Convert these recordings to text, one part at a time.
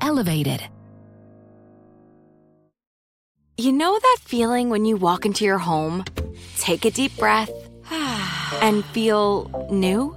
elevated. You know that feeling when you walk into your home, take a deep breath, and feel new?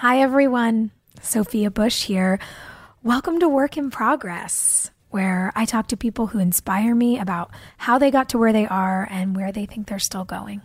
Hi, everyone. Sophia Bush here. Welcome to Work in Progress, where I talk to people who inspire me about how they got to where they are and where they think they're still going.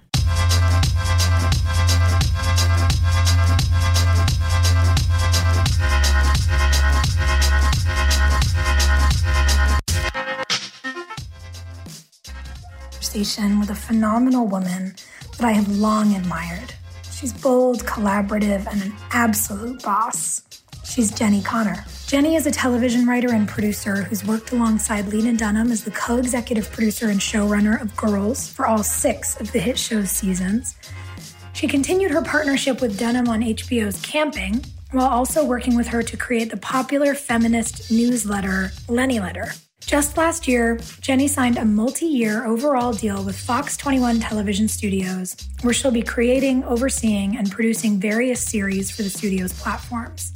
Conversation with a phenomenal woman that I have long admired. She's bold, collaborative, and an absolute boss. She's Jenni Konner. Jenny is a television writer and producer who's worked alongside Lena Dunham as the co executive producer and showrunner of Girls for all six of the hit show's seasons. She continued her partnership with Dunham on HBO's Camping, while also working with her to create the popular feminist newsletter Lenny Letter. Just last year, Jenny signed a multi year overall deal with Fox 21 Television Studios, where she'll be creating, overseeing, and producing various series for the studio's platforms.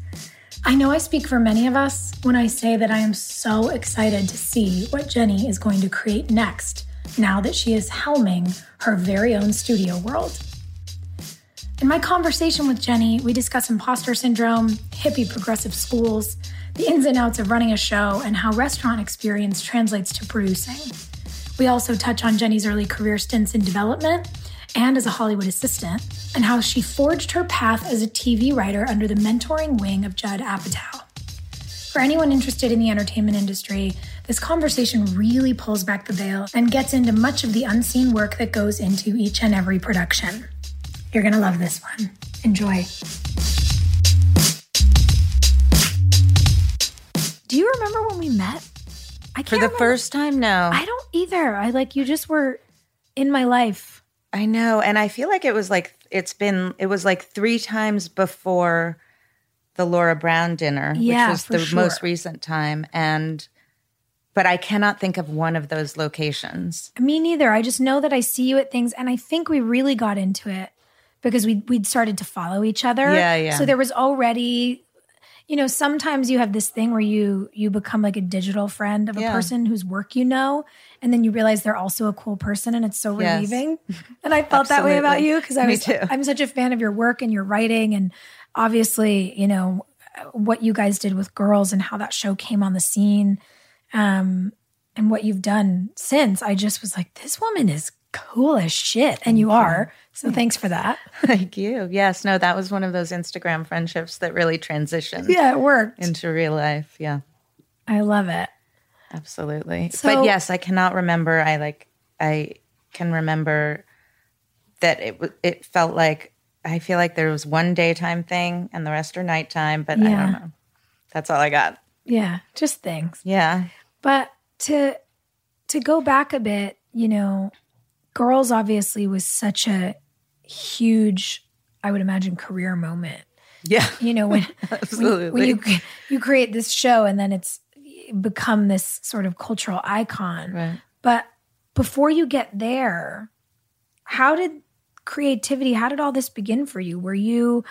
I know I speak for many of us when I say that I am so excited to see what Jenny is going to create next now that she is helming her very own studio world. In my conversation with Jenny, we discuss imposter syndrome, hippie progressive schools, the ins and outs of running a show, and how restaurant experience translates to producing. We also touch on Jenny's early career stints in development and as a Hollywood assistant, and how she forged her path as a TV writer under the mentoring wing of Judd Apatow. For anyone interested in the entertainment industry, this conversation really pulls back the veil and gets into much of the unseen work that goes into each and every production. You're going to love this one. Enjoy. Do you remember when we met? I can't For the remember. first time, no. I don't either. I like you just were in my life. I know. And I feel like it was like, it's been, it was like three times before the Laura Brown dinner, yeah, which was the sure. most recent time. And, but I cannot think of one of those locations. Me neither. I just know that I see you at things. And I think we really got into it because we, we'd started to follow each other. Yeah, yeah. So there was already you know sometimes you have this thing where you you become like a digital friend of a Yeah. person whose work you know and then you realize they're also a cool person and it's so Yes. relieving and i felt that way about you because i was too. i'm such a fan of your work and your writing and obviously you know what you guys did with girls and how that show came on the scene um and what you've done since i just was like this woman is cool as shit and you are so thanks for that Thank you. Yes, no, that was one of those Instagram friendships that really transitioned yeah it worked into real life. Yeah, i love it absolutely. So- but yes, I cannot remember. I like, I can remember that it it felt like I feel like there was one daytime thing and the rest are nighttime, but I don't know. That's all I got. yeah just things Yeah. But to to go back a bit, you know, girls obviously was such a huge, I would imagine, career moment. Yeah. You know, when Absolutely. when, when you you create this show and then it's become this sort of cultural icon. Right. But before you get there, how did creativity, how did all this begin for you? Were you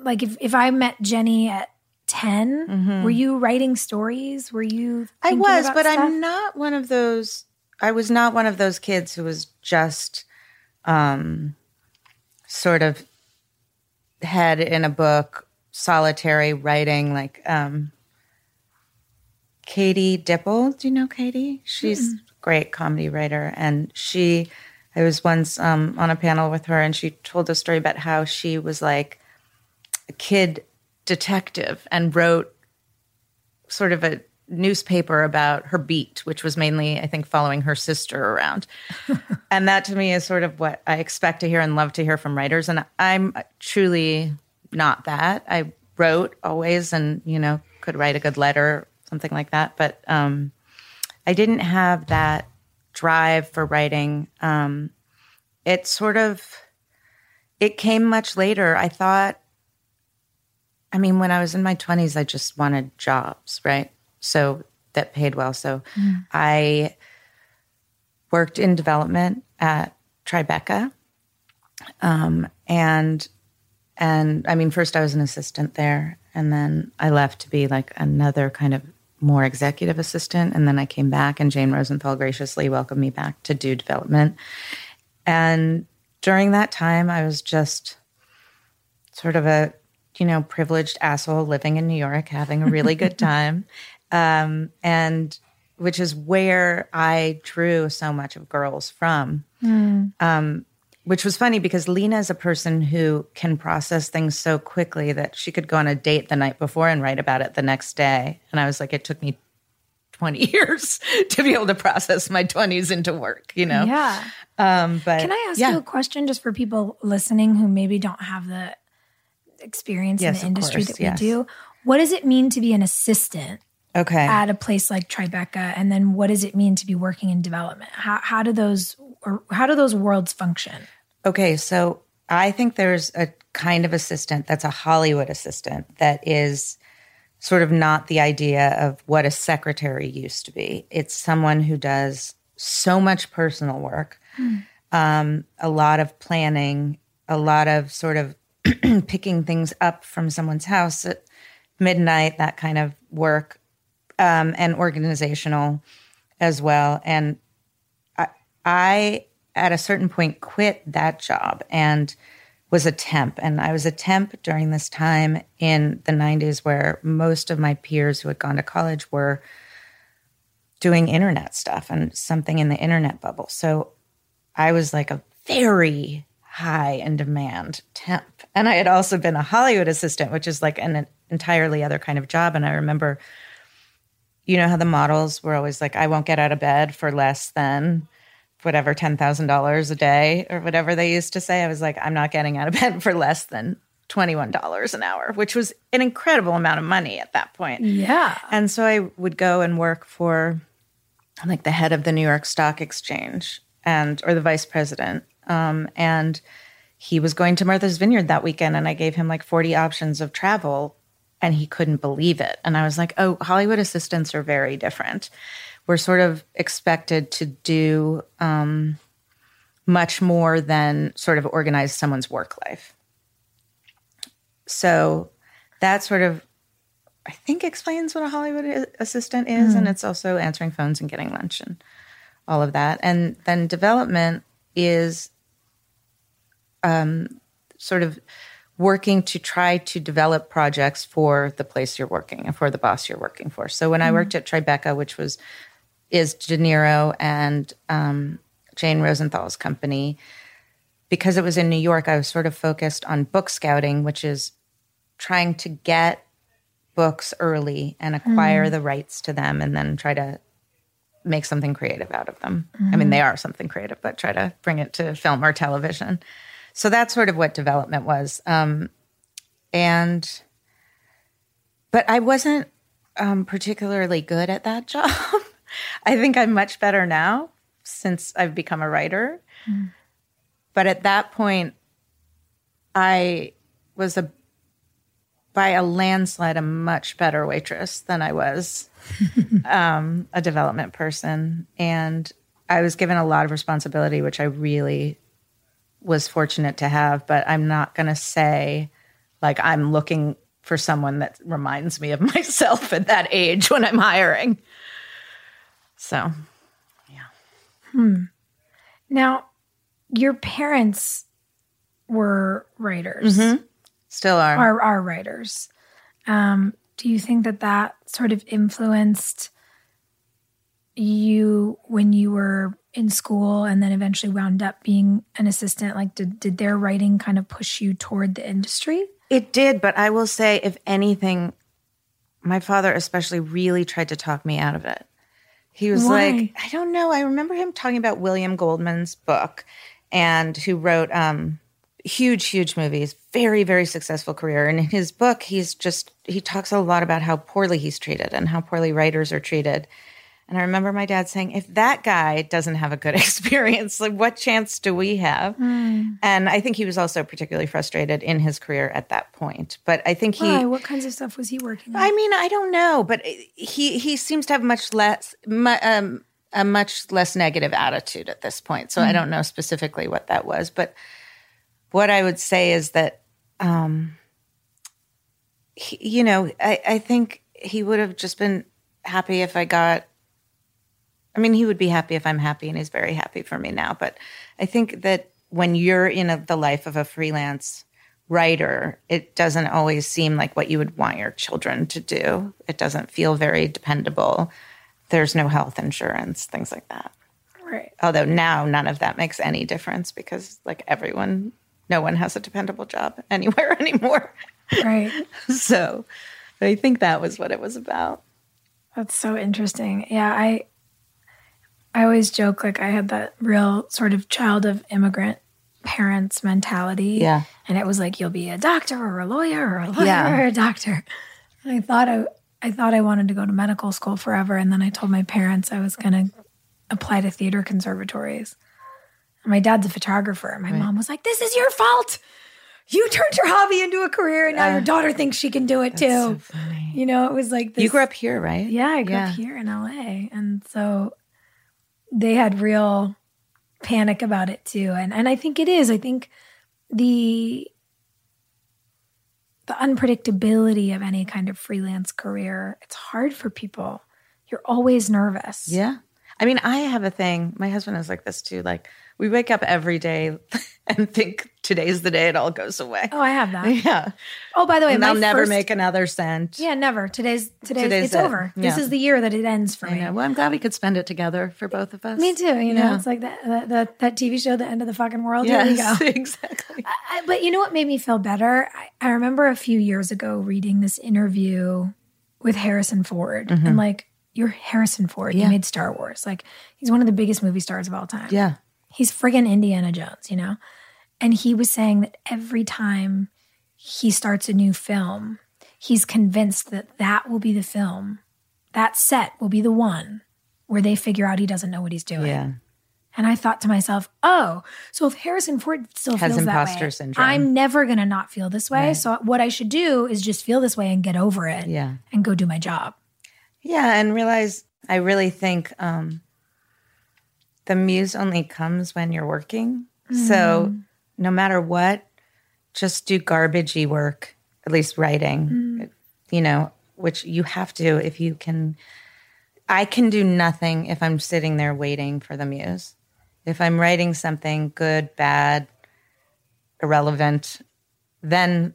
like if, if I met Jenny at 10, mm-hmm. were you writing stories? Were you I was, but stuff? I'm not one of those I was not one of those kids who was just um sort of head in a book, solitary writing like um Katie Dippold. Do you know Katie? She's mm. a great comedy writer. And she, I was once um, on a panel with her and she told a story about how she was like a kid detective and wrote sort of a newspaper about her beat, which was mainly, I think, following her sister around. and that to me is sort of what I expect to hear and love to hear from writers. And I'm truly not that. I wrote always and, you know, could write a good letter something like that. But um, I didn't have that drive for writing. Um, it sort of it came much later. I thought, I mean, when I was in my twenties, I just wanted jobs, right? So that paid well. So mm. I worked in development at Tribeca, um, and and I mean, first I was an assistant there, and then I left to be like another kind of more executive assistant. And then I came back, and Jane Rosenthal graciously welcomed me back to do development. And during that time, I was just sort of a, you know, privileged asshole living in New York, having a really good time. Um, and which is where I drew so much of girls from. Mm. Um, which was funny because Lena is a person who can process things so quickly that she could go on a date the night before and write about it the next day. And I was like, it took me 20 years to be able to process my 20s into work, you know? Yeah. Um, but can I ask yeah. you a question just for people listening who maybe don't have the experience yes, in the industry course, that we yes. do? What does it mean to be an assistant okay. at a place like Tribeca? And then what does it mean to be working in development? How, how do those or how do those worlds function? Okay, so I think there's a kind of assistant that's a Hollywood assistant that is sort of not the idea of what a secretary used to be. It's someone who does so much personal work, mm. um, a lot of planning, a lot of sort of picking things up from someone's house at midnight, that kind of work, um, and organizational as well. And I, I at a certain point quit that job and was a temp. And I was a temp during this time in the 90s where most of my peers who had gone to college were doing internet stuff and something in the internet bubble. So I was like a very high in demand temp. And I had also been a Hollywood assistant, which is like an entirely other kind of job. And I remember, you know, how the models were always like, I won't get out of bed for less than whatever $10,000 a day or whatever they used to say. I was like, I'm not getting out of bed for less than $21 an hour, which was an incredible amount of money at that point. Yeah. And so I would go and work for like the head of the New York Stock Exchange and or the vice president. Um, and he was going to Martha's Vineyard that weekend and I gave him like 40 options of travel and he couldn't believe it. And I was like, "Oh, Hollywood assistants are very different." we're sort of expected to do um, much more than sort of organize someone's work life. So that sort of, I think, explains what a Hollywood assistant is. Mm. And it's also answering phones and getting lunch and all of that. And then development is um, sort of working to try to develop projects for the place you're working and for the boss you're working for. So when mm. I worked at Tribeca, which was is De Niro and um, Jane Rosenthal's company. Because it was in New York, I was sort of focused on book scouting, which is trying to get books early and acquire mm. the rights to them and then try to make something creative out of them. Mm. I mean, they are something creative, but try to bring it to film or television. So that's sort of what development was. Um, and, but I wasn't um, particularly good at that job. I think I'm much better now since I've become a writer. Mm. But at that point, I was a by a landslide a much better waitress than I was um, a development person, and I was given a lot of responsibility, which I really was fortunate to have, but I'm not going to say like I'm looking for someone that reminds me of myself at that age when I'm hiring. So, yeah. Hmm. Now, your parents were writers, still are. are are writers. Um, do you think that that sort of influenced you when you were in school and then eventually wound up being an assistant? Like, did did their writing kind of push you toward the industry? It did, but I will say, if anything, my father especially really tried to talk me out of it. He was Why? like, I don't know. I remember him talking about William Goldman's book and who wrote um, huge, huge movies, very, very successful career. And in his book, he's just, he talks a lot about how poorly he's treated and how poorly writers are treated. And I remember my dad saying, if that guy doesn't have a good experience, like what chance do we have? And I think he was also particularly frustrated in his career at that point. But I think he, Why? What kinds of stuff was he working on? I mean, I don't know, but he he seems to have much less um, a much less negative attitude at this point. So I don't know specifically what that was, but what I would say is that, um, he, you know, I, I think he would have just been happy if I got. I mean, he would be happy if I'm happy, and he's very happy for me now. But I think that when you're in a, the life of a freelance writer, it doesn't always seem like what you would want your children to do. It doesn't feel very dependable. There's no health insurance, things like that. right. Although now none of that makes any difference because, like, everyone, no one has a dependable job anywhere anymore. Right. so I think that was what it was about. That's so interesting. Yeah, I I always joke like I had that real sort of child of immigrant parents mentality. Yeah. And it was like you'll be a doctor or a lawyer or a lawyer Yeah. or a doctor. And I thought I I thought I wanted to go to medical school forever and then I told my parents I was going to apply to theater conservatories. And my dad's a photographer. My mom was like, "This is your fault. You turned your hobby into a career and now your daughter thinks she can do it too." Uh, so. You know, it was like this You grew up here, right? yeah, I grew Yeah. up here in LA. And so they had real panic about it too. And and I think it is. I think the the unpredictability of any kind of freelance career, it's hard for people. You're always nervous. Yeah. I mean, I have a thing. My husband is like this too. Like, we wake up every day and think today's the day it all goes away. Oh, I have that. Yeah. Oh, by the way, And they'll never first- make another cent. Yeah, never. Today's today's, Today's it's it. over. This is the year that it ends for I me. know. Well, I'm glad we could spend it together for both of us. Me too. You know, it's like that, that that that TV show, The End of the Fucking World. Here we go. Yes, exactly. I, but you know what made me feel better? I, I remember a few years ago reading this interview with Harrison Ford. And mm-hmm. like, you're Harrison Ford. Yeah. You made Star Wars. Like, he's one of the biggest movie stars of all time. Yeah. He's friggin' Indiana Jones, you know? And he was saying that every time he starts a new film, he's convinced that that will be the film, that set will be the one where they figure out he doesn't know what he's doing. Yeah. And I thought to myself, oh, so if Harrison Ford still Has feels that way, syndrome. I'm never going to not feel this way. So what I should do is just feel this way and get over it Yeah. and go do my job. Yeah. And realize I really think um, the muse only comes when you're working. So mm-hmm. no matter what, just do garbagey work, at least writing, mm-hmm. you know, which you have to if you can. I can do nothing if I'm sitting there waiting for the muse. If I'm writing something good, bad, irrelevant, then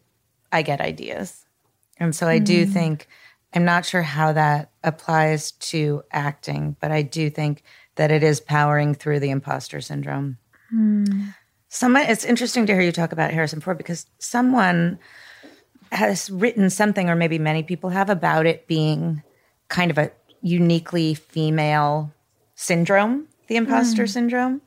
I get ideas. And so I do mm-hmm. think, I'm not sure how that applies to acting, but I do think that it is powering through the imposter syndrome. Someone, it's interesting to hear you talk about Harrison Ford because someone has written something, or maybe many people have, about it being kind of a uniquely female syndrome, the imposter syndrome.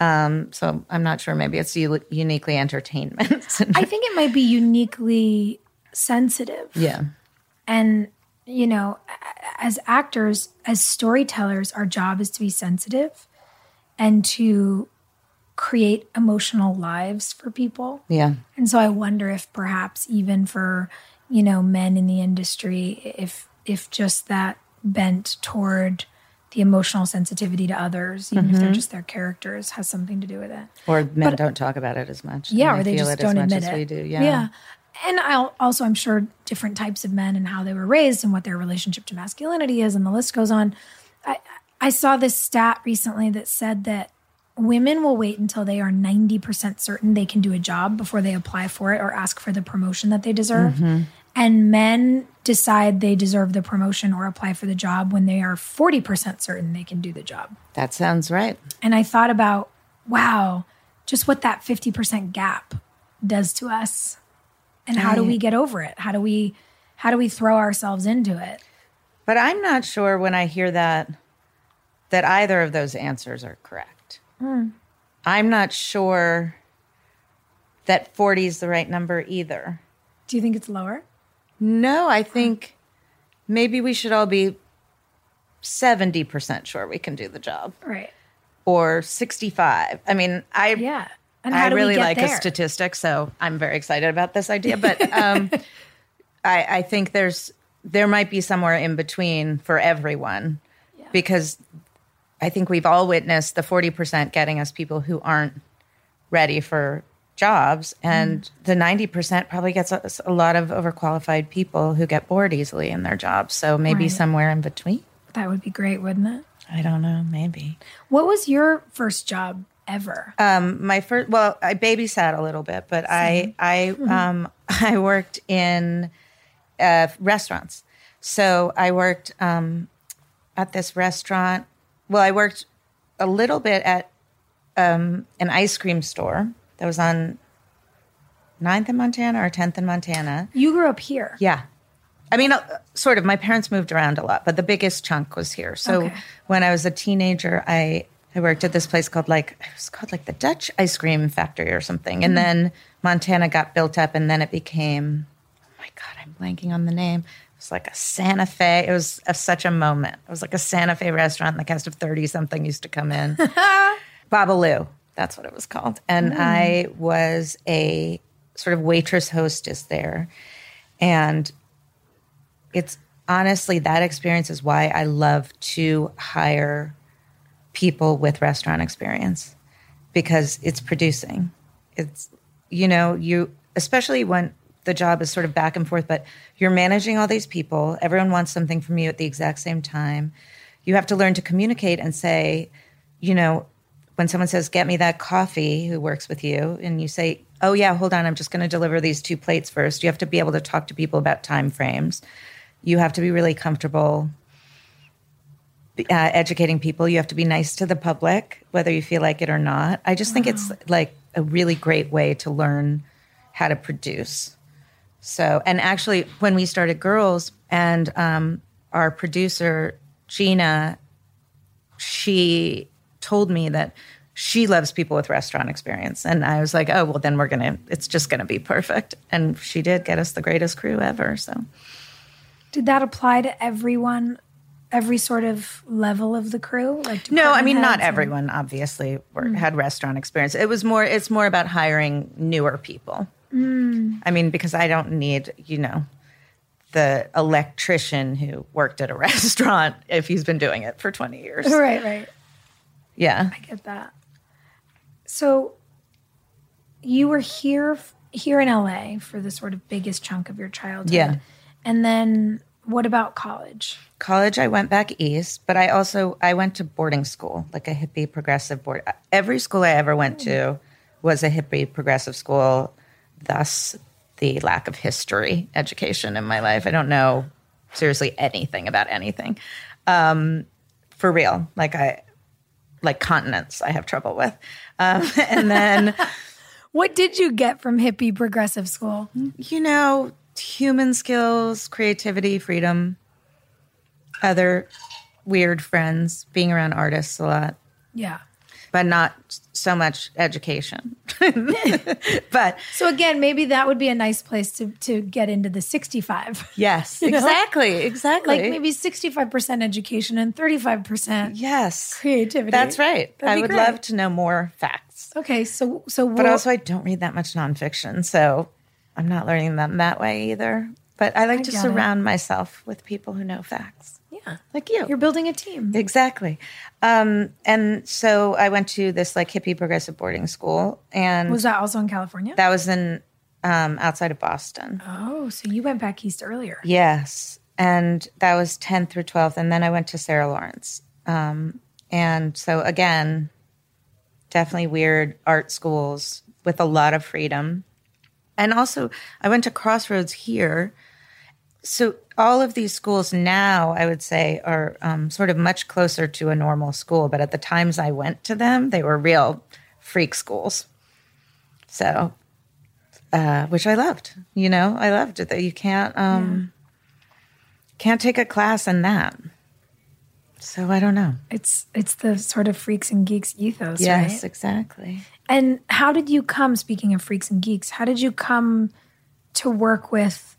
Um, so I'm not sure. Maybe it's u- uniquely entertainment. I think it might be uniquely sensitive. yeah. And, you know, as actors, as storytellers, our job is to be sensitive and to create emotional lives for people. Yeah. And so I wonder if perhaps even for, you know, men in the industry, if if just that bent toward the emotional sensitivity to others, even if they're mm-hmm. just their characters, has something to do with it. Or men don't talk about it as much. Yeah, or they feel just it don't as much admit as it. we do. Yeah. And I'll, also, I'm sure different types of men and how they were raised and what their relationship to masculinity is, and the list goes on. I, I saw this stat recently that said that women will wait until they are 90% certain they can do a job before they apply for it or ask for the promotion that they deserve. Mm-hmm. And men decide they deserve the promotion or apply for the job when they are 40% certain they can do the job. That sounds right. And I thought about, wow, just what that 50% gap does to us. And how do we get over it? How do we how do we throw ourselves into it? But I'm not sure when I hear that that either of those answers are correct. Hmm. I'm not sure that 40 is the right number either. Do you think it's lower? No, I think maybe we should all be 70% sure we can do the job Right. or 65. I mean, I Yeah. And how I do really like there? a statistic, so I'm very excited about this idea. But um, I, I think there's there might be somewhere in between for everyone, because I think we've all witnessed the 40% getting us people who aren't ready for jobs, and Mm. the 90% probably gets us a lot of overqualified people who get bored easily in their jobs. So maybe Right. somewhere in between. That would be great, wouldn't it? I don't know, maybe. What was your first job ever? Um, my first, well, I babysat a little bit, but I, I, um, I worked in uh, restaurants. So I worked um, at this restaurant. Well, I worked a little bit at um, an ice cream store that was on 9th in Montana or 10th in Montana. you grew up here. Yeah. I mean, uh, sort of. My parents moved around a lot, but the biggest chunk was here. So Okay. when I was a teenager, I I worked at this place called like it was called like the Dutch Ice Cream Factory or something, and then Montana got built up, and then it became. Oh my God, I'm blanking on the name. It was like a Santa Fe. It was a, such a moment. It was like a Santa Fe restaurant. The cast of thirty something used to come in. Babalu. That's what it was called. And mm. I was a sort of waitress hostess there. And it's honestly that experience is why I love to hire people with restaurant experience because it's producing. It's, you know, you, especially when the job is sort of back and forth, but you're managing all these people. Everyone wants something from you at the exact same time. You have to learn to communicate and say, you know, when someone says, Get me that coffee, who works with you, and you say, Oh, yeah, hold on, I'm just going to deliver these two plates first. You have to be able to talk to people about time frames. You have to be really comfortable uh, educating people. You have to be nice to the public, whether you feel like it or not. I just think it's like a really great way to learn how to produce. So, and actually, when we started Girls, and um, our producer, Gina, she told me that she loves people with restaurant experience. And I was like, oh, well, then we're going to, it's just going to be perfect. And she did get us the greatest crew ever. So, Did that apply to everyone, every sort of level of the crew? Like no, I mean, not and- everyone obviously were, mm. had restaurant experience. It was more, it's more about hiring newer people. Mm. I mean, because I don't need, you know, the electrician who worked at a restaurant if he's been doing it for 20 years. Right, right. Yeah. I get that. So you were here here in LA for the sort of biggest chunk of your childhood. Yeah. And then what about college? college i went back east but i also i went to boarding school like a hippie progressive board every school i ever went to was a hippie progressive school thus the lack of history education in my life i don't know seriously anything about anything um, for real like i like continents i have trouble with um, and then What did you get from hippie progressive school? you know, human skills, creativity, freedom, other weird friends, being around artists a lot, Yeah. but not so much education. but So again, maybe that would be a nice place to to get into the 65. yes, know? exactly, exactly. like maybe 65% education and 35% yes, creativity. That's right. That'd I would great. love to know more facts. Okay, so so But also, I don't read that much nonfiction, so I'm not learning them that way either. But I like I to get it. surround myself with people who know facts. yeah. Yeah. like you. You're building a team. Exactly. Um, and so I went to this like hippie progressive boarding school, and Was that also in California? that was in um, outside of Boston. oh, so you went back east earlier. Yes, and that was 10th through 12th, and then I went to Sarah Lawrence. Um, and so again, definitely weird art schools with a lot of freedom. And also, I went to Crossroads here. So all of these schools now, I would say, are um, sort of much closer to a normal school. But at the times I went to them, they were real freak schools. So, uh, which I loved. You know, I loved it that you can't um, can't take a class in that. So I don't know. It's it's the sort of freaks and geeks ethos, Yes, right? exactly. And how did you come? Speaking of freaks and geeks, how did you come to work with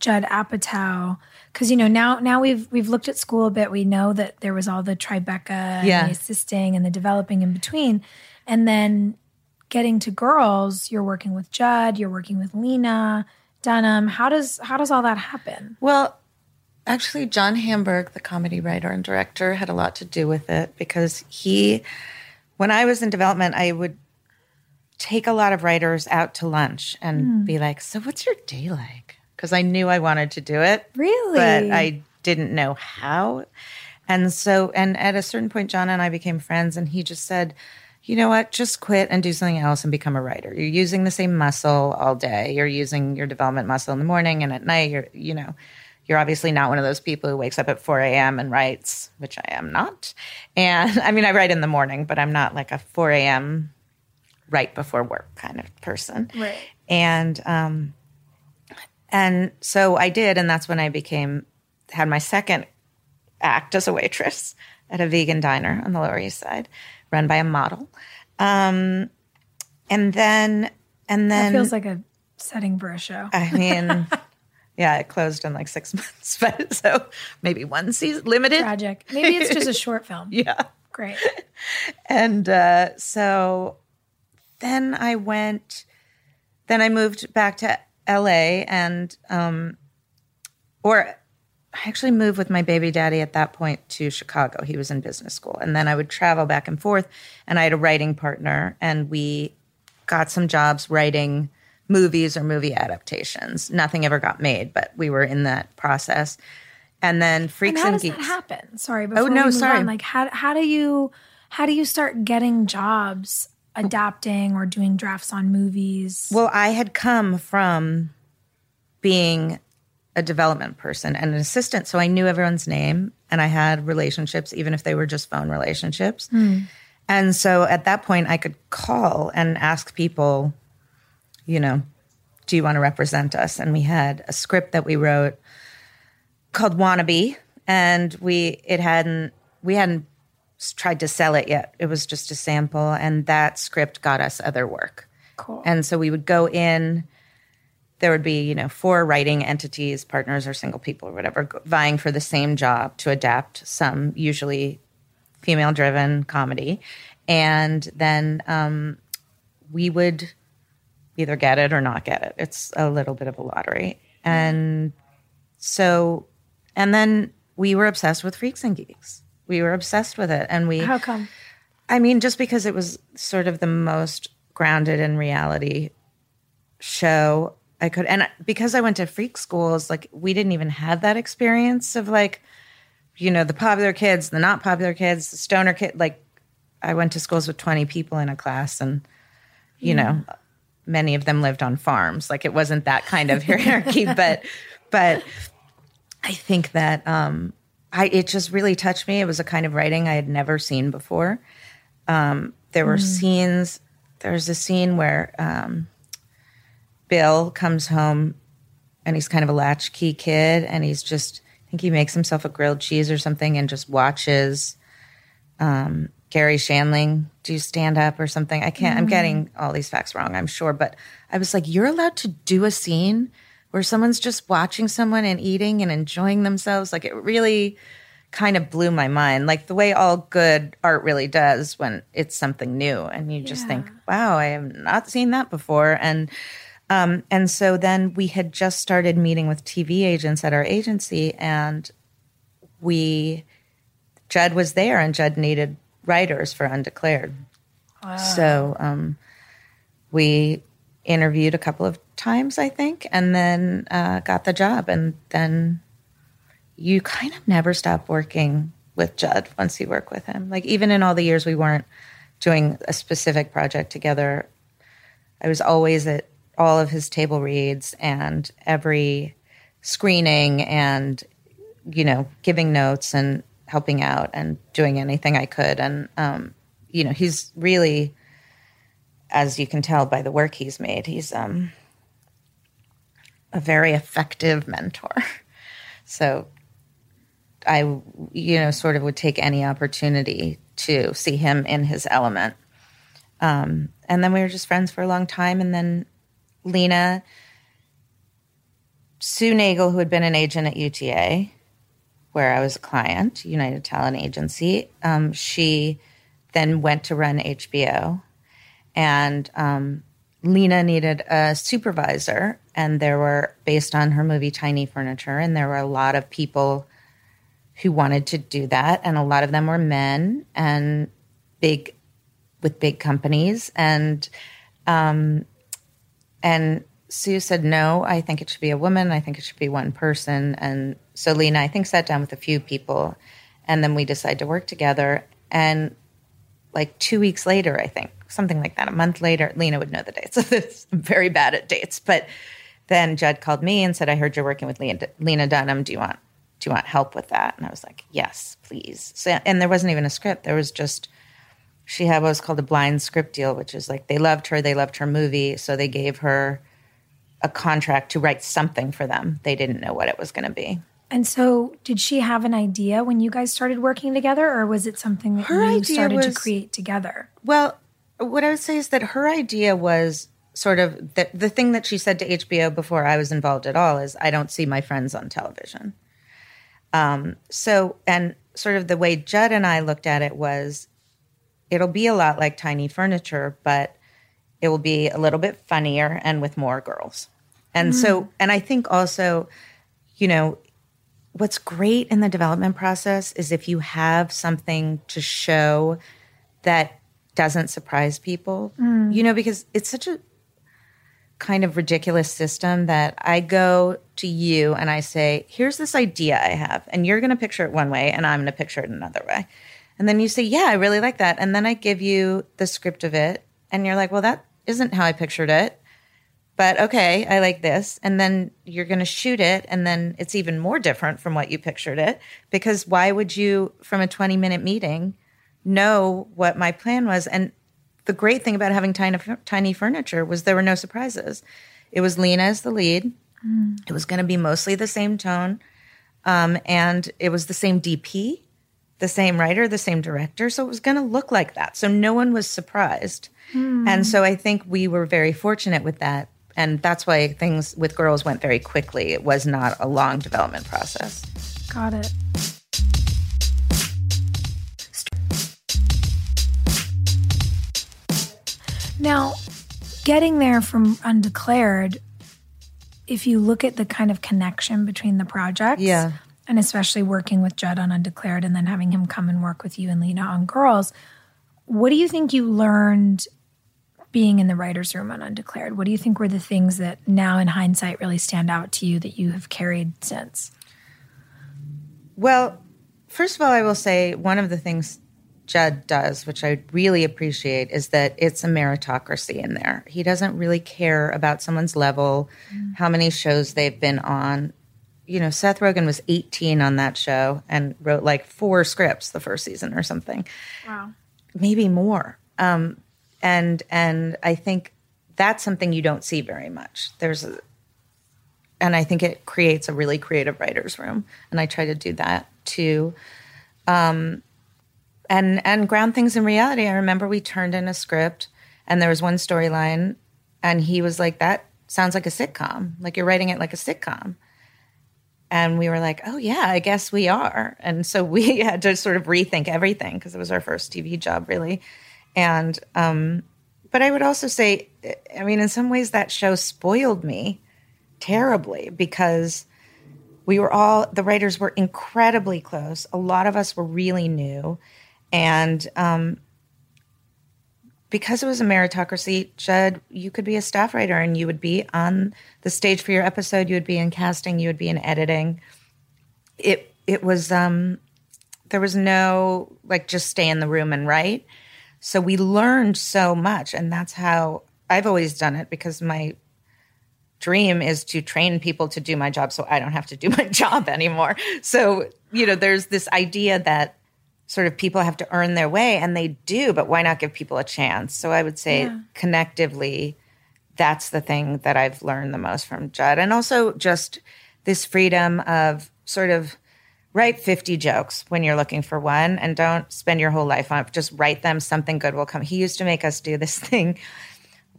Judd Apatow? Because you know now now we've we've looked at school a bit. We know that there was all the Tribeca, and the assisting, and the developing in between, and then getting to girls. You're working with Judd. You're working with Lena Dunham. How does how does all that happen? Well, actually, John Hamburg, the comedy writer and director, had a lot to do with it because he, when I was in development, I would take a lot of writers out to lunch and hmm. be like, So, what's your day like? Because I knew I wanted to do it. Really? But I didn't know how. And so, and at a certain point, John and I became friends, and he just said, you know what? Just quit and do something else and become a writer. You're using the same muscle all day. You're using your development muscle in the morning and at night. You're, you know, you're obviously not one of those people who wakes up at 4 a.m. and writes, which I am not. And I mean, I write in the morning, but I'm not like a 4 a.m. right before work kind of person. Right. And, um, and so I did. And that's when I became, had my second act as a waitress at a vegan diner on the Lower East Side, run by a model. Um, and then, and That then feels like a setting for a show. I mean, yeah, it closed in like six months, but so maybe one season limited. Tragic. Maybe it's just a short film. Yeah. Great. And uh, so then I went, then I moved back to LA and, um, or I actually moved with my baby daddy at that point to Chicago. He was in business school. And then I would travel back and forth. And I had a writing partner, and we got some jobs writing movies or movie adaptations. Nothing ever got made, but we were in that process. And then And Freaks how and, does that Geeks. happen? Sorry, before no, we move sorry. on, like how how do you how do you start getting jobs adapting or doing drafts on movies? Well, I had come from being a development person and an assistant, so I knew everyone's name and I had relationships, even if they were just phone relationships. Hmm. And so at that point, I could call and ask people, you know, do you want to represent us? And we had a script that we wrote called Wannabe, and we it hadn't we hadn't tried to sell it yet. It was just a sample, and that script got us other work. Cool. And so we would go in. There would be, you know, four writing entities, partners or single people or whatever, vying for the same job to adapt some usually female-driven comedy, and then um, we would either get it or not get it. It's a little bit of a lottery, and so, and then we were obsessed with Freaks and Geeks. We were obsessed with it, and we. how come? I mean, just because it was sort of the most grounded in reality show I could, and because I went to freak schools, like we didn't even have that experience of like, you know, the popular kids, the not popular kids, the stoner kid. Like, I went to schools with 20 people in a class, and, you know, many of them lived on farms. Like, it wasn't that kind of hierarchy, but, but I think that, um, I, it just really touched me. It was a kind of writing I had never seen before. Um, there were scenes. There's a scene where um, Bill comes home and he's kind of a latchkey kid, and he's just I think he makes himself a grilled cheese or something, and just watches um, Garry Shandling do stand up or something. I can't. I'm getting all these facts wrong. I'm sure, but I was like, you're allowed to do a scene where someone's just watching someone and eating and enjoying themselves. Like it really kind of blew my mind. Like the way all good art really does when it's something new, and you just think, wow, I have not seen that before, and. Um, and so then we had just started meeting with TV agents at our agency, and we Judd was there and Judd needed writers for Undeclared. So um, we interviewed a couple of times, I think, and then uh, got the job. And then you kind of never stop working with Judd once you work with him. Like even in all the years we weren't doing a specific project together, I was always at all of his table reads and every screening and you know giving notes and helping out and doing anything I could. And um, you know he's really, as you can tell by the work he's made, he's um, a very effective mentor. So I, you know, sort of would take any opportunity to see him in his element. Um, and then we were just friends for a long time. And then Lena, Sue Naegle, who had been an agent at UTA, where I was a client, United Talent Agency, um, she then went to run HBO. And um, Lena needed a supervisor, and there were, based on her movie Tiny Furniture, and there were a lot of people who wanted to do that, and a lot of them were men and big with big companies, and um, and Sue said no. I think it should be a woman. I think it should be one person, and so Lena I think sat down with a few people, and then we decided to work together. And like two weeks later, I think something like that, a month later, Lena would know the dates. I'm very bad at dates, but then Judd called me and said, "I heard you're working with Lena, Lena Dunham. Do you want do you want help with that? And I was like, yes, please. So, and there wasn't even a script. There was just, she had what was called a blind script deal, which is like they loved her, they loved her movie. So they gave her a contract to write something for them. They didn't know what it was going to be. And so, did she have an idea when you guys started working together, or was it something that Her you idea started to create together? Well, what I would say is that her idea was sort of the, the thing that she said to HBO before I was involved at all is I don't see my friends on television. Um, so, and sort of the way Judd and I looked at it was it'll be a lot like tiny furniture, but it will be a little bit funnier and with more girls. And so, and I think also, you know, what's great in the development process is if you have something to show that doesn't surprise people, mm. you know, because it's such a kind of ridiculous system that I go to you and I say, here's this idea I have, and you're going to picture it one way, and I'm going to picture it another way. And then you say, yeah, I really like that. And then I give you the script of it, and you're like, well, that isn't how I pictured it. But okay, I like this. And then you're going to shoot it, and then it's even more different from what you pictured it. Because why would you, from a 20 minute meeting, know what my plan was? And the great thing about having tiny, tiny furniture was there were no surprises. It was Lena as the lead. It was going to be mostly the same tone. Um, and it was the same DP, the same writer, the same director. So it was going to look like that. So no one was surprised. And so I think we were very fortunate with that. And that's why things with girls went very quickly. It was not a long development process. Got it. Now, getting there from undeclared, if you look at the kind of connection between the projects, Yeah. and especially working with Judd on undeclared and then having him come and work with you and Lena on girls, what do you think you learned being in the writer's room on undeclared? What do you think were the things that now in hindsight really stand out to you that you have carried since? Well, first of all, I will say one of the things Judd does, which I really appreciate, is that it's a meritocracy in there. He doesn't really care about someone's level, how many shows they've been on. You know, Seth Rogen was 18 on that show and wrote like four scripts the first season or something. Wow. maybe more. Um, and and I think that's something you don't see very much. There's a, and I think it creates a really creative writers' room, and I try to do that too. Um, and and ground things in reality. I remember we turned in a script, and there was one storyline, and he was like, "That sounds like a sitcom. Like you're writing it like a sitcom." And we were like, oh, yeah, I guess we are. And so we had to sort of rethink everything because it was our first TV job, really. And, um, but I would also say, I mean, in some ways, that show spoiled me terribly because we were all the writers were incredibly close. A lot of us were really new, and um, because it was a meritocracy, Judd, you could be a staff writer and you would be on the stage for your episode. You would be in casting. You would be in editing. It it was um, there was no like just stay in the room and write. So we learned so much, and that's how I've always done it because my dream is to train people to do my job so I don't have to do my job anymore. So, you know, there's this idea that sort of people have to earn their way and they do, but why not give people a chance? So I would say yeah. connectively, that's the thing that I've learned the most from Judd. And also just this freedom of sort of write 50 jokes when you're looking for one and don't spend your whole life on it. Just write them, something good will come. He used to make us do this thing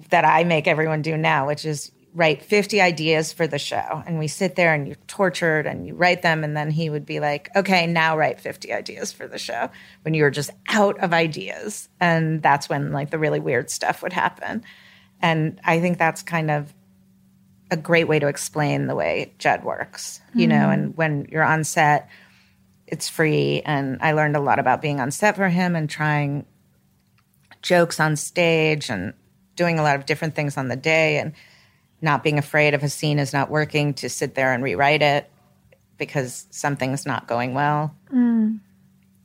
that I make everyone do now, which is write 50 ideas for the show. And we sit there and you're tortured and you write them. And then he would be like, okay, now write 50 ideas for the show when you were just out of ideas. And that's when like the really weird stuff would happen. And I think that's kind of a great way to explain the way Judd works, you mm. know, and when you're on set, it's free. And I learned a lot about being on set for him and trying jokes on stage and doing a lot of different things on the day. And not being afraid if a scene is not working to sit there and rewrite it because something's not going well. Mm.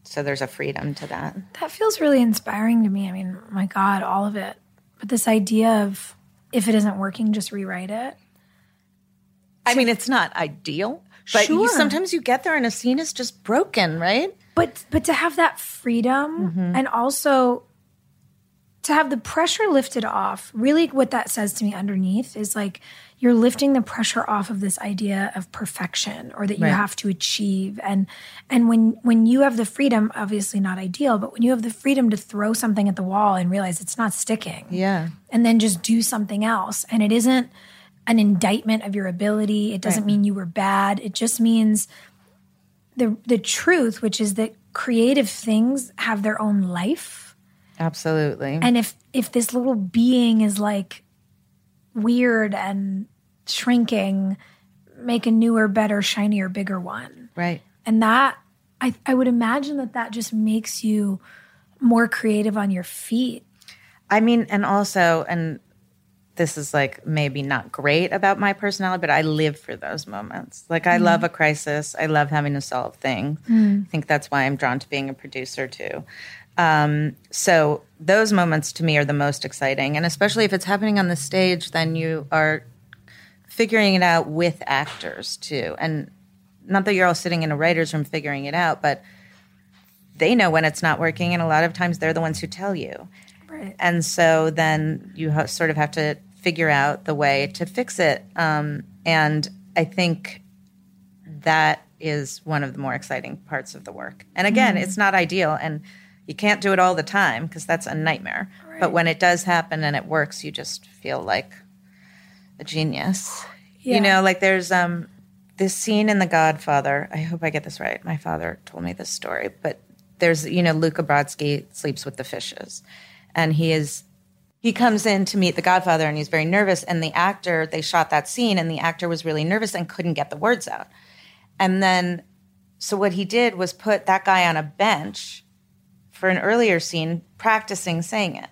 So there's a freedom to that. That feels really inspiring to me. I mean, my God, all of it. But this idea of if it isn't working, just rewrite it. I mean, it's not ideal, but sure. you, sometimes you get there and a scene is just broken, right? But but to have that freedom mm-hmm. and also to have the pressure lifted off, really what that says to me underneath is like you're lifting the pressure off of this idea of perfection or that you right. have to achieve and and when when you have the freedom, obviously not ideal, but when you have the freedom to throw something at the wall and realize it's not sticking. Yeah. And then just do something else and it isn't an indictment of your ability. It doesn't right. mean you were bad. It just means the the truth, which is that creative things have their own life Absolutely. And if if this little being is like weird and shrinking, make a newer, better, shinier, bigger one. Right. And that I I would imagine that that just makes you more creative on your feet. I mean, and also, and this is like maybe not great about my personality, but I live for those moments. Like I mm. love a crisis. I love having to solve things. Mm. I think that's why I'm drawn to being a producer too. Um, so those moments to me are the most exciting, and especially if it's happening on the stage, then you are figuring it out with actors too. And not that you're all sitting in a writer's room figuring it out, but they know when it's not working, and a lot of times they're the ones who tell you. Right. And so then you ha- sort of have to figure out the way to fix it. Um, and I think that is one of the more exciting parts of the work. And again, mm. it's not ideal. And you can't do it all the time because that's a nightmare. Right. But when it does happen and it works, you just feel like a genius. Yeah. You know, like there's um this scene in The Godfather. I hope I get this right. My father told me this story, but there's you know Luca Brasi sleeps with the fishes, and he is he comes in to meet the Godfather and he's very nervous. And the actor they shot that scene, and the actor was really nervous and couldn't get the words out. And then, so what he did was put that guy on a bench for an earlier scene practicing saying it.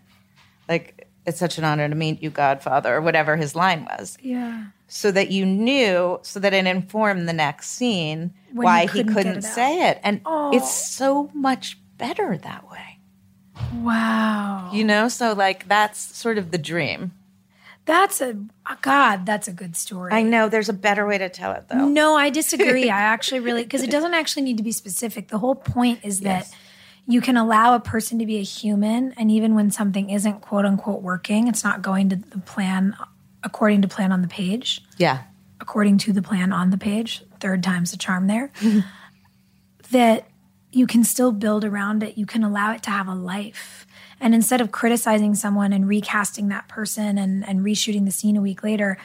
Like, it's such an honor to meet you, Godfather, or whatever his line was. Yeah. So that you knew, so that it informed the next scene when why couldn't he couldn't it say it. And oh. it's so much better that way. Wow. You know, so like that's sort of the dream. That's a uh, God. That's a good story. I know. There's a better way to tell it, though. No, I disagree. I actually really because it doesn't actually need to be specific. The whole point is yes. that you can allow a person to be a human and even when something isn't quote unquote working it's not going to the plan according to plan on the page. Yeah. According to the plan on the page. Third time's the charm there. That you can still build around it. You can allow it to have a life. And instead of criticizing someone and recasting that person and, and reshooting the scene a week later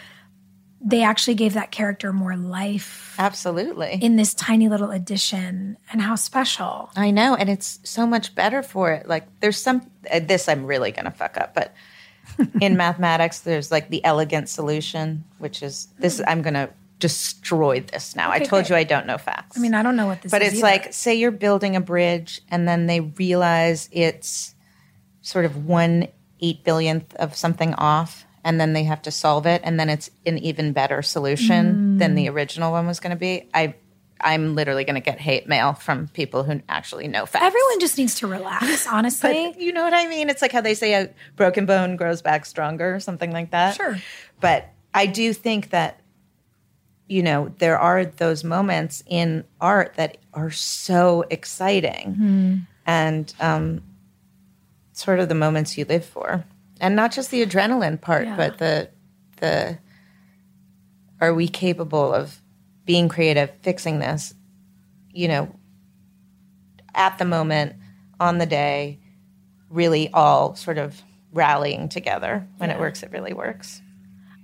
they actually gave that character more life. Absolutely. In this tiny little addition and how special. I know. And it's so much better for it. Like, there's some, uh, this I'm really going to fuck up, but in mathematics, there's like the elegant solution, which is this, I'm going to destroy this now. I told great. you I don't know facts. I mean, I don't know what this but is. But it's either. like say you're building a bridge and then they realize it's sort of one eight billionth of something off and then they have to solve it and then it's an even better solution than Mm. the original one was going to be i i'm literally going to get hate mail from people who actually know facts everyone just needs to relax, honestly. but you know what i mean it's like how they say a broken bone grows back stronger or something like that Sure. but i do think that you know, there are those moments in art that are so exciting and um, sort of the moments you live for. And not just the adrenaline part, Yeah. but the the are we capable of being creative, fixing this, you know, at the moment, on the day, really all sort of rallying together. When it works, it really works.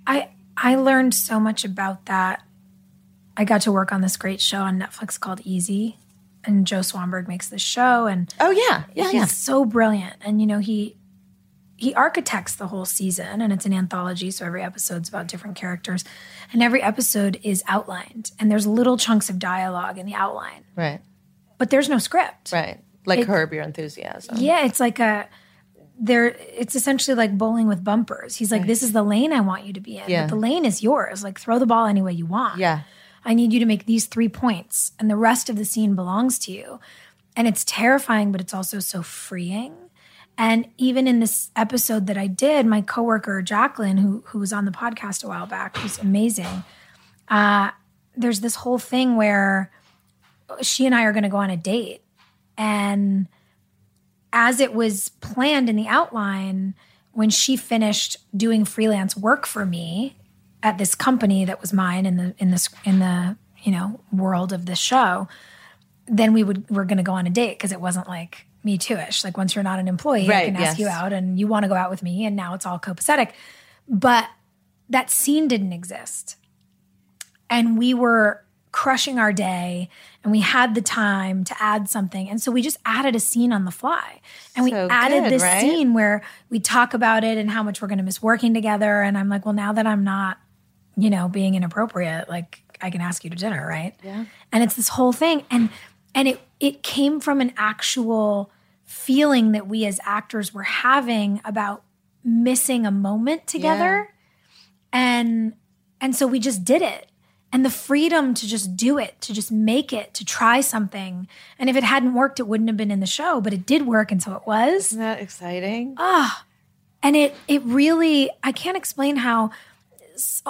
I I learned so much about that. I got to work on this great show on Netflix called Easy, and Joe Swanberg makes this show, and Oh yeah, yeah, he's yeah. so brilliant. And you know he he architects the whole season, and it's an anthology, so every episode's about different characters, and every episode is outlined, and there's little chunks of dialogue in the outline, Right, but there's no script. right. Like It- curb your enthusiasm. Yeah, it's like a there it's essentially like bowling with bumpers. He's like, This is the lane I want you to be in. Yeah. But the lane is yours. Like throw the ball any way you want. Yeah. I need you to make these three points and the rest of the scene belongs to you. And it's terrifying, but it's also so freeing. And even in this episode that I did, my coworker Jacqueline, who who was on the podcast a while back, who's amazing, uh, there's this whole thing where she and I are gonna go on a date. And as it was planned in the outline, when she finished doing freelance work for me at this company that was mine in the in this in the you know world of this show, then we would we're going to go on a date because it wasn't like me too ish. Like once you're not an employee, I can ask yes. you out and you want to go out with me, and now it's all copacetic. But that scene didn't exist, and we were crushing our day and we had the time to add something and so we just added a scene on the fly and we So added good, this right? scene where we talk about it and how much we're going to miss working together and i'm like well now that i'm not you know being inappropriate like i can ask you to dinner right yeah and it's this whole thing and and it it came from an actual feeling that we as actors were having about missing a moment together. And and so we just did it. And the freedom to just do it to just make it to try something. And if it hadn't worked it wouldn't have been in the show but it did work and so it was. Isn't that exciting? Ah, and it it really i can't explain how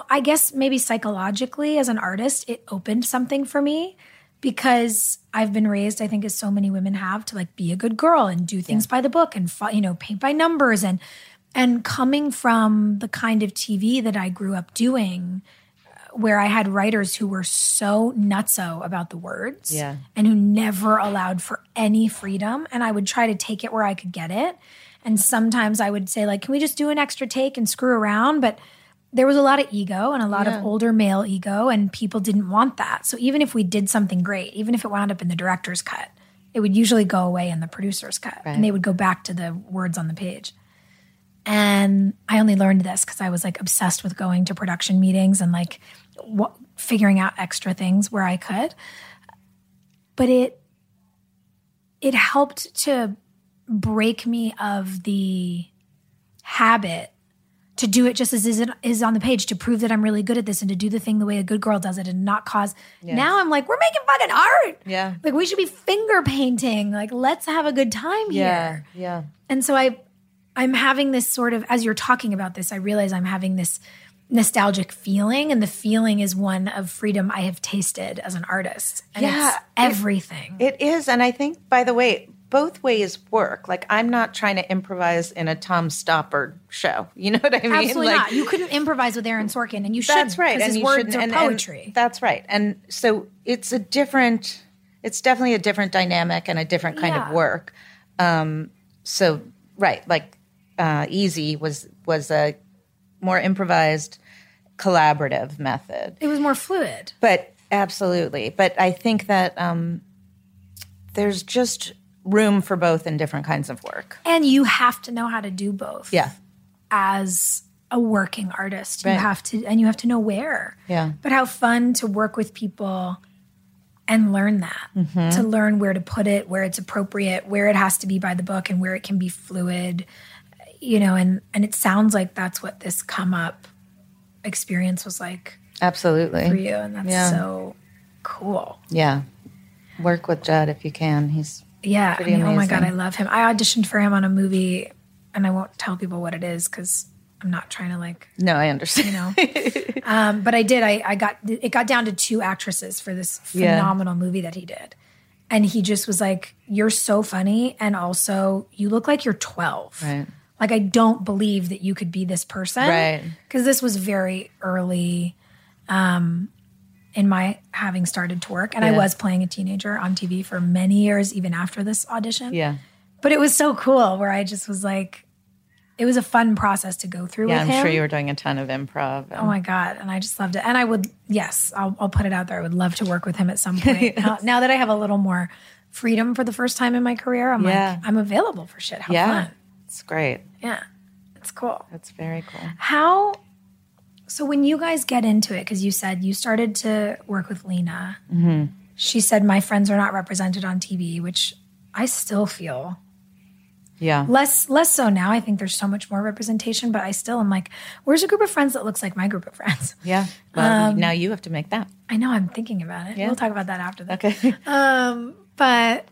i guess maybe psychologically as an artist it opened something for me because i've been raised i think as so many women have to like be a good girl and do things by the book and you know paint by numbers and and coming from the kind of tv that i grew up doing uh, where i had writers who were so nutso about the words Yeah. and who never allowed for any freedom and i would try to take it where i could get it. And sometimes i would say like can we just do an extra take and screw around? But there was a lot of ego and a lot of older male ego and people didn't want that. So even if we did something great even if it wound up in the director's cut it would usually go away in the producer's cut and they would go back to the words on the page. And i only learned this because i was like obsessed with going to production meetings and like what, figuring out extra things where i could. But it it helped to break me of the habit to do it just as is, it is on the page to prove that I'm really good at this and to do the thing the way a good girl does it and not cause. Now I'm like, we're making fucking art. Yeah. Like we should be finger painting. Like let's have a good time here. yeah. And so I I'm having this sort of as you're talking about this, I realize I'm having this nostalgic feeling and the feeling is one of freedom I have tasted as an artist. And Yeah, it's everything. It is, and I think, by the way, both ways work. Like I'm not trying to improvise in a Tom Stoppard show. You know what I mean? Absolutely like, not. You couldn't improvise with Aaron Sorkin, and you should. That's right. His words are and- and poetry. that's right. And so it's a different. It's definitely a different dynamic and a different kind Yeah. of work. Um, so right, like uh, Easy was was a more improvised, collaborative method. it was more fluid. But absolutely. But I think that um, there's just room for both in different kinds of work. And you have to know how to do both. Yeah. As a working artist. Right. You have to, and you have to know where. Yeah. But how fun to work with people and learn that, Mm-hmm. to learn where to put it, where it's appropriate, where it has to be by the book, and where it can be fluid. You know, and and it sounds like that's what this come up experience was like Absolutely. for you, and that's Yeah. so cool. Yeah. Work with Judd if you can. He's Yeah. I mean, oh my God, I love him. I auditioned for him on a movie, and I won't tell people what it is because I'm not trying to like, no, I understand. you know. um, but I did. I, I got it got down to two actresses for this Yeah. phenomenal movie that he did, and he just was like, "You're so funny, and also you look like you're 12." Right. Like I don't believe that you could be this person, Right. Because this was very early. Um, in my having started to work, and I was playing a teenager on TV for many years, even after this audition yeah. but it was so cool where I just was like, it was a fun process to go through Yeah, I'm him. sure you were doing a ton of improv. and- Oh my god! And I just loved it. And I would, yes, I'll, I'll put it out there. I would love to work with him at some point. now, now that I have a little more freedom for the first time in my career, I'm Yeah. like, I'm available for shit. How yeah. fun! It's great. Yeah, it's cool. That's very cool. How? So when you guys get into it, because you said you started to work with Lena, Mm-hmm. she said my friends are not represented on TV, which I still feel Yeah. less less so now. I think there's so much more representation, but I still am like, where's a group of friends that looks like my group of friends? Yeah. Well, Um, now you have to make that. I know I'm thinking about it. Yeah. We'll talk about that after that. Okay. Um, but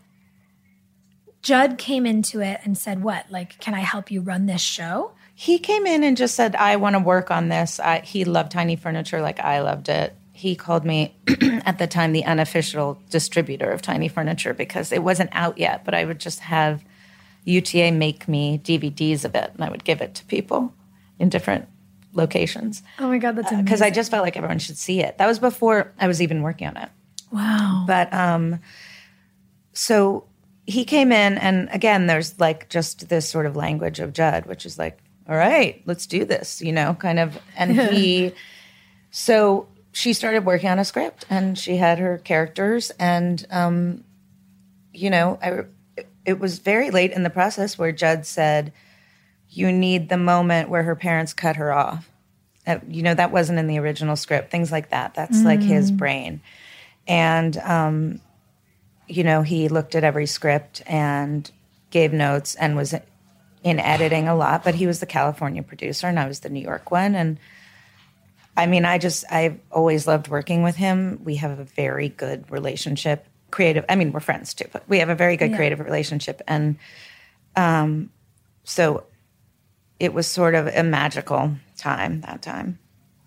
Judd came into it and said, "What? Like, can I help you run this show?" He came in and just said, I want to work on this. I, he loved tiny furniture like I loved it. He called me at the time the unofficial distributor of tiny furniture because it wasn't out yet, but I would just have UTA make me DVDs of it and I would give it to people in different locations Oh my god, that's because I just felt like everyone should see it. That was before I was even working on it. wow. But um, so he came in, and again, there's like just this sort of language of Judd, which is like, all right, let's do this, you know, kind of. And he, so she started working on a script, and she had her characters, and um, you know, I, it was very late in the process where Judd said, "You need the moment where her parents cut her off." Uh, you know, that wasn't in the original script. Things like that. That's like his brain and um, you know he looked at every script and gave notes and was in editing a lot but he was the california producer and i was the new york one and i mean i just i've always loved working with him we have a very good relationship creative i mean we're friends too but we have a very good creative relationship and um, so it was sort of a magical time that time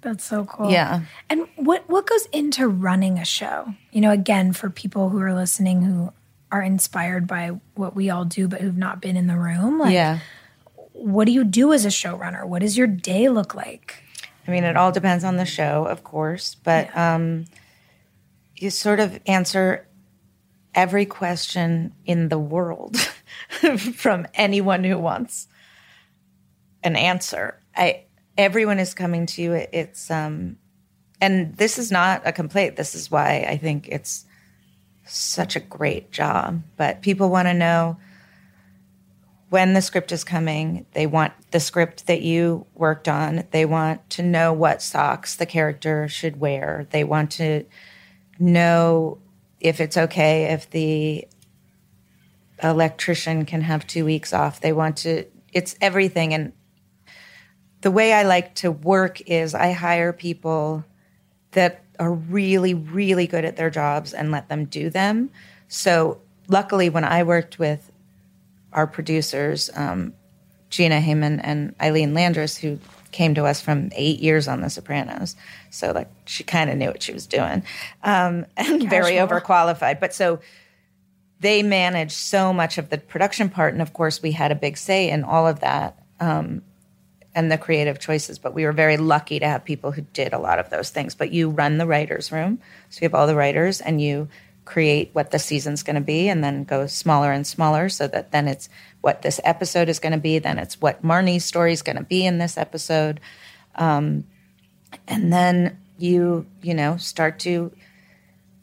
That's so cool. Yeah. And what what goes into running a show? You know, again, for people who are listening who are inspired by what we all do but who've not been in the room, like yeah what do you do as a showrunner? What does your day look like? I mean, it all depends on the show, of course, but um, you sort of answer every question in the world from anyone who wants an answer. I everyone is coming to you. It's um, and this is not a complaint. This is why I think it's such a great job. But people want to know when the script is coming. They want the script that you worked on. They want to know what socks the character should wear. They want to know if it's okay if the electrician can have two weeks off. They want to, it's everything. And the way I like to work is I hire people that are really, really good at their jobs and let them do them. So, luckily, when I worked with our producers, um, Gina Heyman and Ilene Landress, who came to us from eight years on The Sopranos. So, like, she kind of knew what she was doing um, and very overqualified. But so they managed so much of the production part. And of course, we had a big say in all of that um, and the creative choices. But we were very lucky to have people who did a lot of those things. But you run the writer's room. So you have all the writers and you create what the season's going to be and then go smaller and smaller so that then it's what this episode is going to be. Then it's what Marnie's story is going to be in this episode. Um, and then you, you know, start to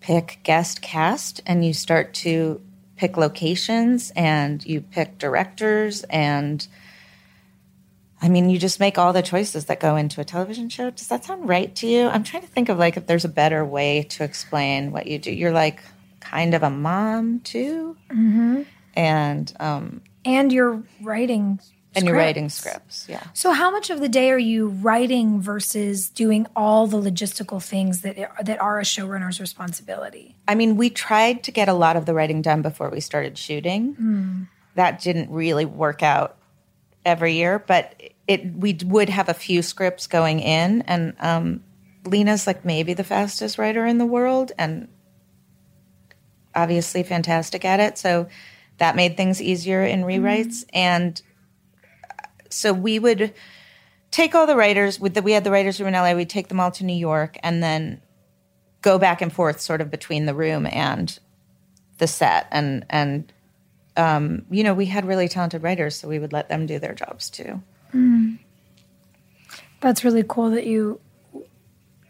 pick guest cast and you start to pick locations and you pick directors and I mean, you just make all the choices that go into a television show. Does that sound right to you? I'm trying to think of like if there's a better way to explain what you do. You're like kind of a mom too, mm-hmm. and um, and you're writing and you're writing scripts. Yeah. So how much of the day are you writing versus doing all the logistical things that that are a showrunner's responsibility? I mean, we tried to get a lot of the writing done before we started shooting. Mm. That didn't really work out every year, but it we would have a few scripts going in, and um, Lena's like maybe the fastest writer in the world, and obviously fantastic at it. So that made things easier in rewrites, mm. and so we would take all the writers with the we had the writers room in LA. We'd take them all to New York and then go back and forth, sort of between the room and the set. And and um, you know, we had really talented writers, so we would let them do their jobs too. Mm. That's really cool that you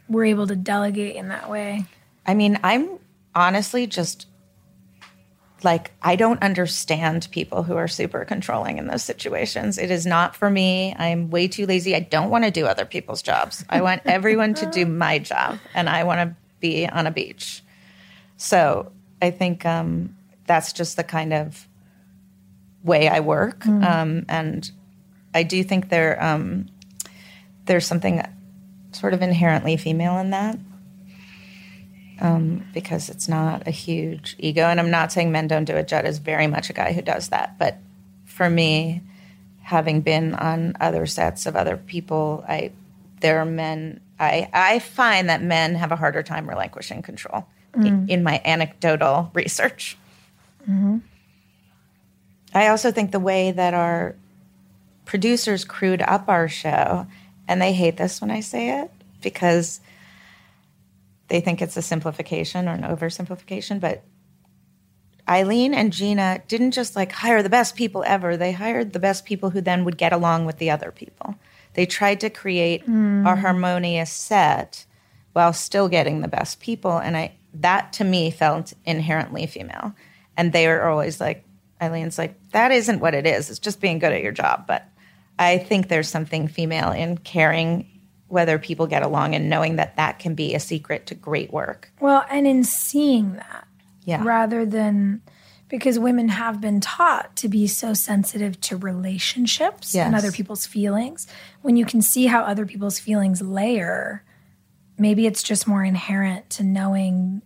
were able to delegate in that way. I mean, I'm honestly just like I don't understand people who are super controlling in those situations. It is not for me. I'm way too lazy. I don't want to do other people's jobs. I want everyone to do my job, and I want to be on a beach. So I think um, that's just the kind of way I work, mm. um, and I do think there um, there's something sort of inherently female in that um, because it's not a huge ego. And I'm not saying men don't do it. Judd is very much a guy who does that. But for me, having been on other sets of other people, I there are men. I I find that men have a harder time relinquishing control mm. in, in, my anecdotal research. Mm-hmm. I also think the way that our producers crewed up our show, and they hate this when I say it because they think it's a simplification or an oversimplification, but Ilene and Gina didn't just like hire the best people ever. They hired the best people who then would get along with the other people. They tried to create mm. a harmonious set while still getting the best people. And I that to me felt inherently female. And they were always like, Ilene's like, that isn't what it is. It's just being good at your job. But I think there's something female in caring whether people get along and knowing that that can be a secret to great work. Well, and in seeing that, yeah, rather than because women have been taught to be so sensitive to relationships yes. and other people's feelings. When you can see how other people's feelings layer, maybe it's just more inherent to knowing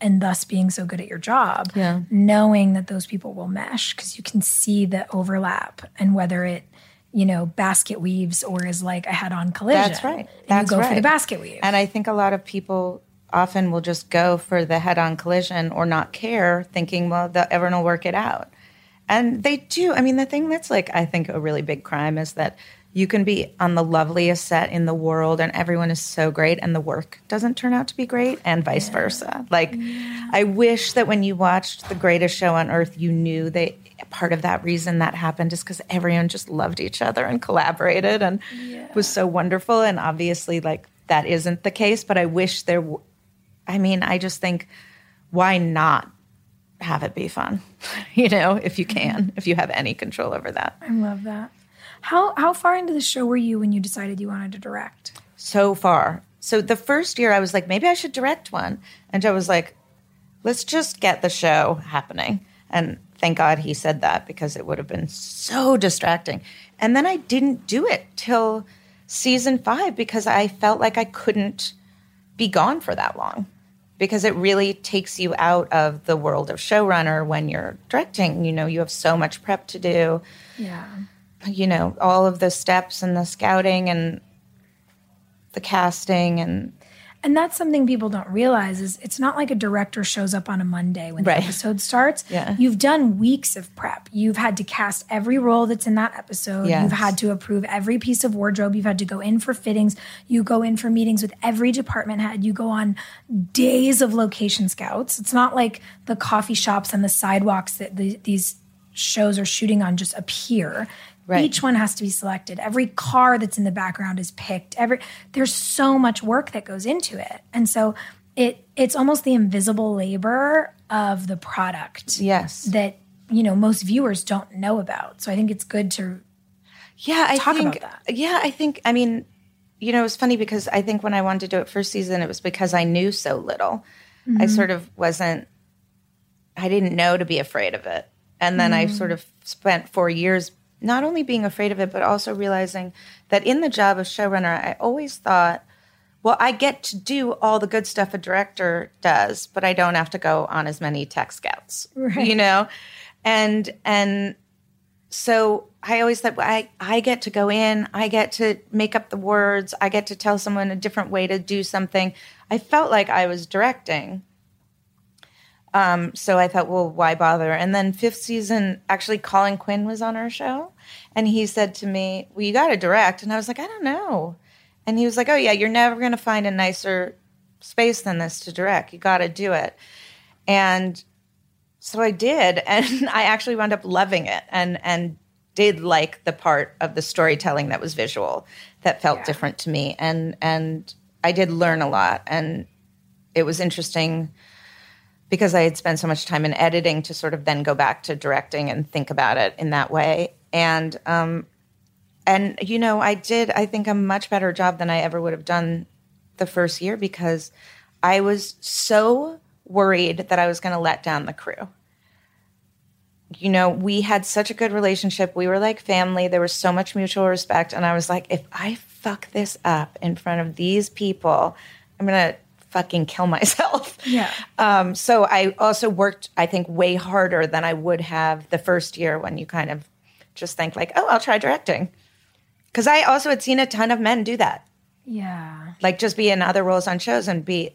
and thus being so good at your job, yeah. knowing that those people will mesh because you can see the overlap and whether it you know, basket weaves or is like a head on collision. That's right. That's you go right. for the basket weave. And I think a lot of people often will just go for the head on collision or not care, thinking, well, the, everyone will work it out. And they do. I mean, the thing that's like, I think, a really big crime is that you can be on the loveliest set in the world and everyone is so great and the work doesn't turn out to be great and vice yeah. versa. Like yeah. I wish that when you watched the greatest show on earth you knew that part of that reason that happened is cuz everyone just loved each other and collaborated and yeah. was so wonderful and obviously like that isn't the case but I wish there w- I mean I just think why not have it be fun? you know, if you mm-hmm. can, if you have any control over that. I love that. How how far into the show were you when you decided you wanted to direct? So far. So the first year I was like, maybe I should direct one. And Joe was like, let's just get the show happening. And thank God he said that because it would have been so distracting. And then I didn't do it till season five because I felt like I couldn't be gone for that long because it really takes you out of the world of showrunner when you're directing. You know, you have so much prep to do. Yeah you know, all of the steps and the scouting and the casting and and that's something people don't realize is it's not like a director shows up on a Monday when the right. episode starts. Yeah. You've done weeks of prep. You've had to cast every role that's in that episode. Yes. You've had to approve every piece of wardrobe. You've had to go in for fittings. You go in for meetings with every department head. You go on days of location scouts. It's not like the coffee shops and the sidewalks that the, these shows are shooting on just appear. Right. Each one has to be selected. Every car that's in the background is picked. Every there's so much work that goes into it. And so it it's almost the invisible labor of the product. Yes. That you know most viewers don't know about. So I think it's good to Yeah, I Talk think. about that. Yeah, I think. I mean, you know, it was funny because I think when I wanted to do it first season, it was because I knew so little. I mm-hmm. sort of wasn't. I didn't know to be afraid of it, and then I sort mm. of spent four years not only being afraid of it, but also realizing that in the job of showrunner, I always thought, well, I get to do all the good stuff a director does, but I don't have to go on as many tech scouts, you know, and and so I always thought well, I, I get to go in, I get to make up the words, I get to tell someone a different way to do something. I felt like I was directing. Um, so I thought, well, why bother? And then fifth season, actually, Colin Quinn was on our show, and he said to me, "Well, you got to direct," and I was like, "I don't know." And he was like, "Oh yeah, you're never going to find a nicer space than this to direct. You got to do it." And so I did, and I actually wound up loving it, and and did like the part of the storytelling that was visual, that felt different to me, and and I did learn a lot, and it was interesting because I had spent so much time in editing to sort of then go back to directing and think about it in that way, and um, and you know I did I think a much better job than I ever would have done the first year because I was so worried that I was going to let down the crew. You know, we had such a good relationship. We were like family. There was so much mutual respect. And I was like, if I fuck this up in front of these people, I'm going to fucking kill myself. Yeah. Um, so I also worked, I think, way harder than I would have the first year when you kind of just think, like, oh, I'll try directing. Because I also had seen a ton of men do that Yeah. like just be in other roles on shows and be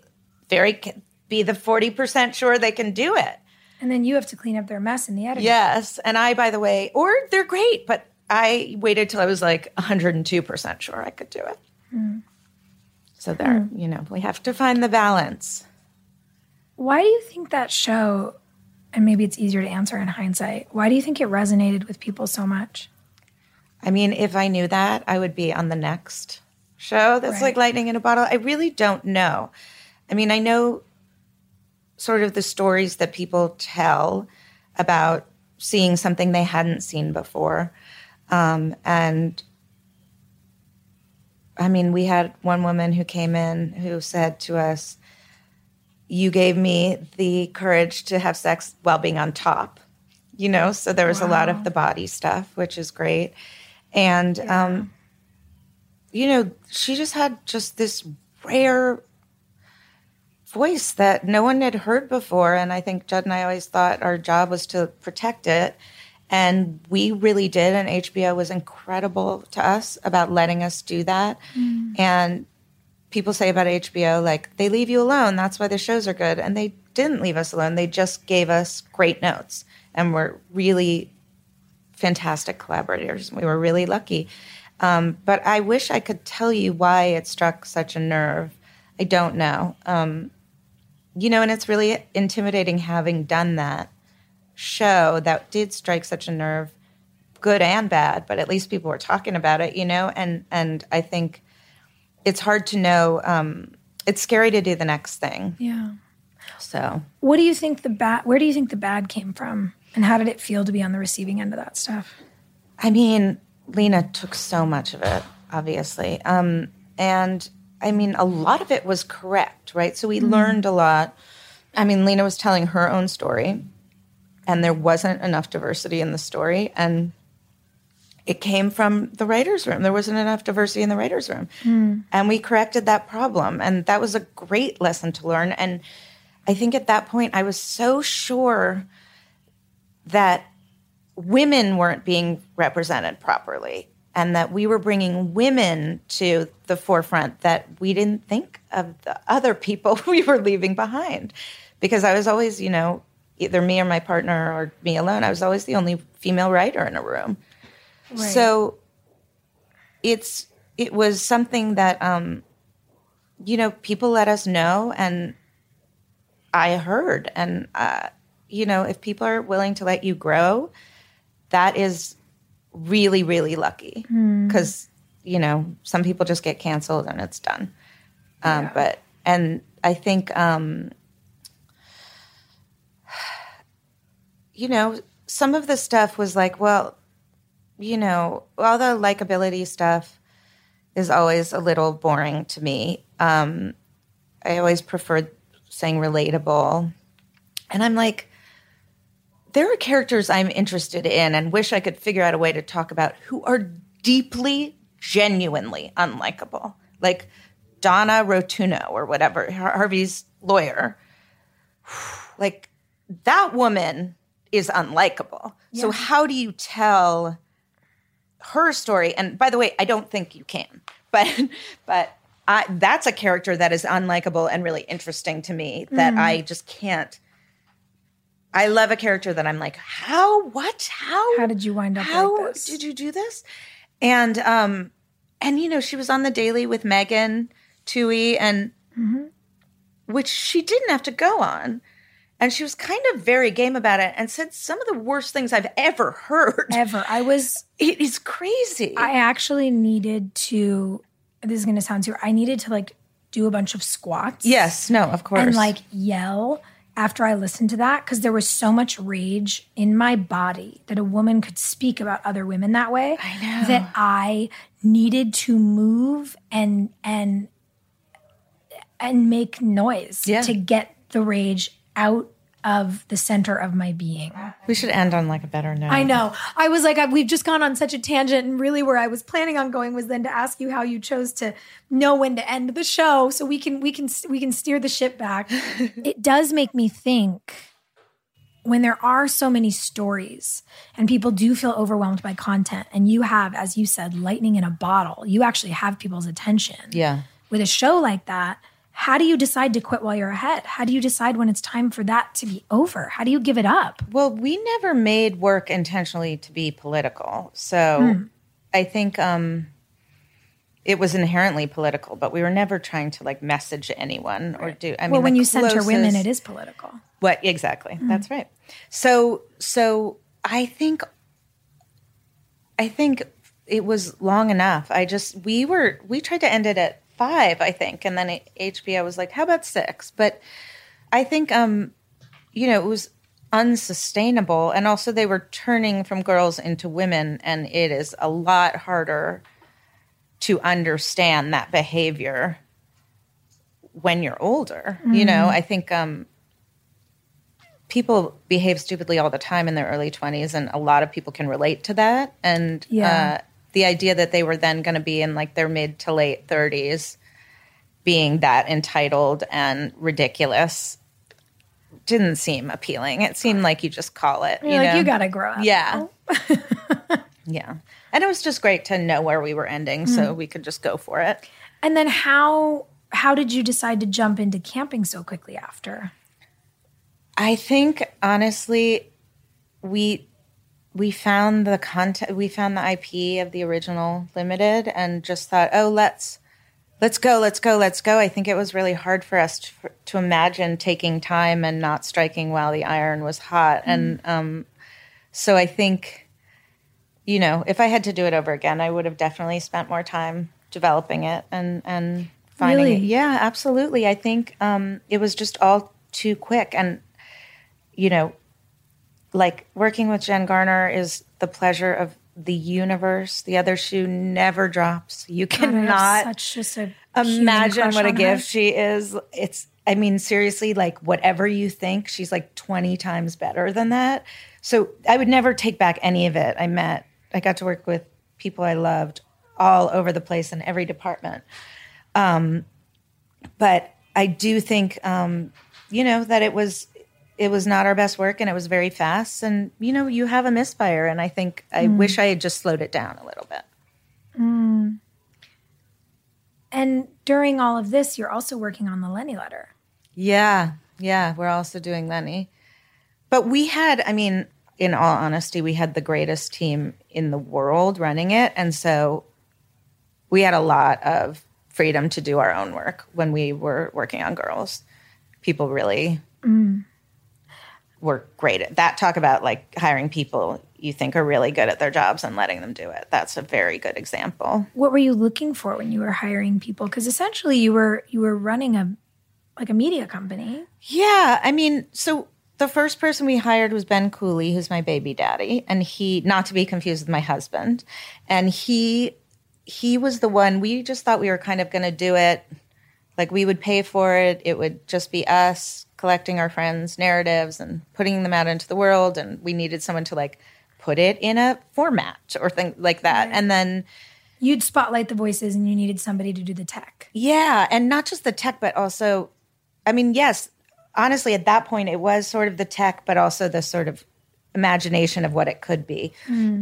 very be the 40% sure they can do it And then you have to clean up their mess in the editing. yes and i by the way or they're great but i waited till i was like 102% sure i could do it so there you know we have to find the balance Why do you think that show, and maybe it's easier to answer in hindsight, why do you think it resonated with people so much? i mean if i knew that i would be on the next show that's like lightning in a bottle i really don't know i mean i know sort of the stories that people tell about seeing something they hadn't seen before. Um, and I mean, we had one woman who came in who said to us, You gave me the courage to have sex while being on top. You know, so there was a lot of the body stuff, which is great. And, um, you know, she just had just this rare voice that no one had heard before. And I think Judd and I always thought our job was to protect it. And we really did. And HBO was incredible to us about letting us do that. And people say about HBO, like, they leave you alone. That's why the shows are good. And they didn't leave us alone. They just gave us great notes and were really fantastic collaborators. We were really lucky. Um, but I wish I could tell you why it struck such a nerve. I don't know. Um, you know, and it's really intimidating having done that show that did strike such a nerve, good and bad, but at least people were talking about it, you know, and and I think it's hard to know. Um, it's scary to do the next thing. Yeah. So What do you think the bad? Where do you think the bad came from, and how did it feel to be on the receiving end of that stuff? I mean, Lena took so much of it, obviously. Um, and I mean, a lot of it was correct, right? So we learned a lot. I mean, Lena was telling her own story, and there wasn't enough diversity in the story. And it came from the writer's room. There wasn't enough diversity in the writer's room. Hmm. And we corrected that problem. And that was a great lesson to learn. And I think at that point, I was so sure that women weren't being represented properly and that we were bringing women to the forefront that we didn't think of the other people we were leaving behind because i was always you know either me or my partner or me alone i was always the only female writer in a room. So it's it was something that um you know people let us know and i heard. And uh you know if people are willing to let you grow that is really really lucky because you know some people just get canceled and it's done. Um, but and i think um, you know some of the stuff was like well you know, all the likability stuff is always a little boring to me. Um, I always preferred saying relatable. And I'm like, there are characters I'm interested in and wish I could figure out a way to talk about who are deeply, genuinely unlikable. Like Donna Rotunno or whatever, Harvey's lawyer. Like that woman is unlikable. Yeah. So how do you tell her story? And by the way, I don't think you can. But but I, that's a character that is unlikable and really interesting to me that mm. I just can't. I love a character that I'm like, how, what, how? How did you wind up how like this? did you do this? And um, and you know, she was on the Daily with Megan Twohey, and mm-hmm. which she didn't have to go on. And she was kind of very game about it and said some of the worst things I've ever heard. Ever. I was. It is crazy. I actually needed to this is going to sound too, I needed to like do a bunch of squats. Yes, no, of course. And like yell after I listened to that because there was so much rage in my body that a woman could speak about other women that way. I know. That I needed to move and and and make noise yeah. to get the rage out of the center of my being. We should end on like a better note. I know. I was like, I, we've just gone on such a tangent, and really, where I was planning on going was then to ask you how you chose to know when to end the show, so we can we can we can steer the ship back. it does make me think when there are so many stories and people do feel overwhelmed by content, and you have, as you said, lightning in a bottle. You actually have people's attention. Yeah. With a show like that how do you decide to quit while you're ahead? How do you decide when it's time for that to be over? How do you give it up? Well, we never made work intentionally to be political. So hmm. I think um, it was inherently political, but we were never trying to like message anyone or do. I mean, well, when you closest, center women, it is political. What exactly? Hmm. That's right. So, so I think, I think it was long enough. I just we were we tried to end it at five, I think, and then HBO was like, "How about six? But I think, um, you know, it was unsustainable, and also they were turning from girls into women, and it is a lot harder to understand that behavior when you're older. Mm-hmm. You know, I think um, people behave stupidly all the time in their early 20s, and a lot of people can relate to that. And yeah. uh, the idea that they were then going to be in like their mid to late 30s being that entitled and ridiculous didn't seem appealing. It seemed like you just call it. You're you like know? you got to grow up. Yeah. yeah. And it was just great to know where we were ending so mm. we could just go for it. And then how how did you decide to jump into camping so quickly after? I think honestly we we found the content we found the ip of the original limited and just thought oh let's let's go let's go let's go. I think it was really hard for us to, to imagine taking time and not striking while the iron was hot. Mm. and um, so i think you know if i had to do it over again i would have definitely spent more time developing it and and finding really? it. Yeah absolutely. I think um, it was just all too quick. And you know like working with Jen Garner is the pleasure of the universe. The other shoe never drops. You cannot such just a imagine what a gift her. she is. It's I mean seriously like whatever you think, she's like 20 times better than that. So I would never take back any of it. I met I got to work with people I loved all over the place in every department. Um, but I do think um, you know that it was it was not our best work and it was very fast. And you know you have a misfire and i think i mm. wish i had just slowed it down a little bit. Mm. and during all of this you're also working on the lenny letter. Yeah. Yeah. We're also doing lenny. But we had i mean in all honesty we had the greatest team in the world running it. And so we had a lot of freedom to do our own work when we were working on girls. People really mm were great at that. Talk about like hiring people you think are really good at their jobs and letting them do it. That's a very good example. What were you looking for when you were hiring people? Because essentially you were you were running a like a media company. Yeah, I mean, so the first person we hired was Ben Cooley, who's my baby daddy, and he not to be confused with my husband. And he he was the one we just thought we were kind of going to do it like we would pay for it. It would just be us collecting our friends' narratives and putting them out into the world and we needed someone to like put it in a format or thing like that. And then You'd spotlight the voices and you needed somebody to do the tech. Yeah, and not just the tech, but also, I mean, yes, honestly, at that point, it was sort of the tech, but also the sort of imagination of what it could be.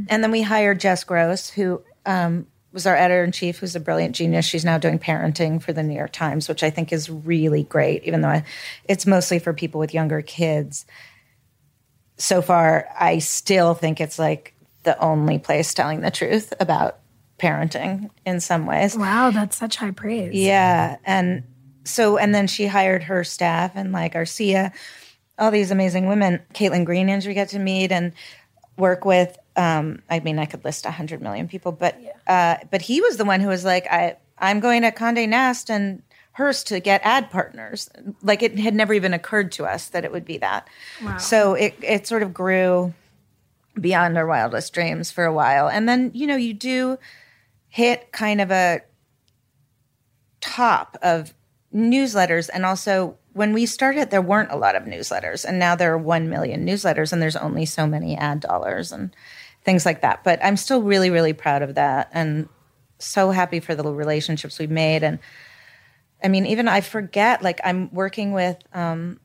And then we hired Jess Grose, who um, was our editor in chief, who's a brilliant genius. She's now doing parenting for the New York Times, which I think is really great, even though I, it's mostly for people with younger kids. So far, I still think it's like the only place telling the truth about parenting in some ways. Wow, that's such high praise. Yeah. And so, and then she hired her staff and like Arcia, all these amazing women, Caitlin Greeninge we get to meet and work with. Um, I mean, I could list a hundred million people, but, uh, but he was the one who was like, I, I'm going to Conde Nast and Hearst to get ad partners. Like it had never even occurred to us that it would be that. So it, it sort of grew beyond our wildest dreams for a while. And then, you know, you do hit kind of a top of newsletters and also when we started there weren't a lot of newsletters and now there are 1 million newsletters and there's only so many ad dollars and things like that but i'm still really really proud of that and so happy for the relationships we've made and i mean even i forget like i'm working with um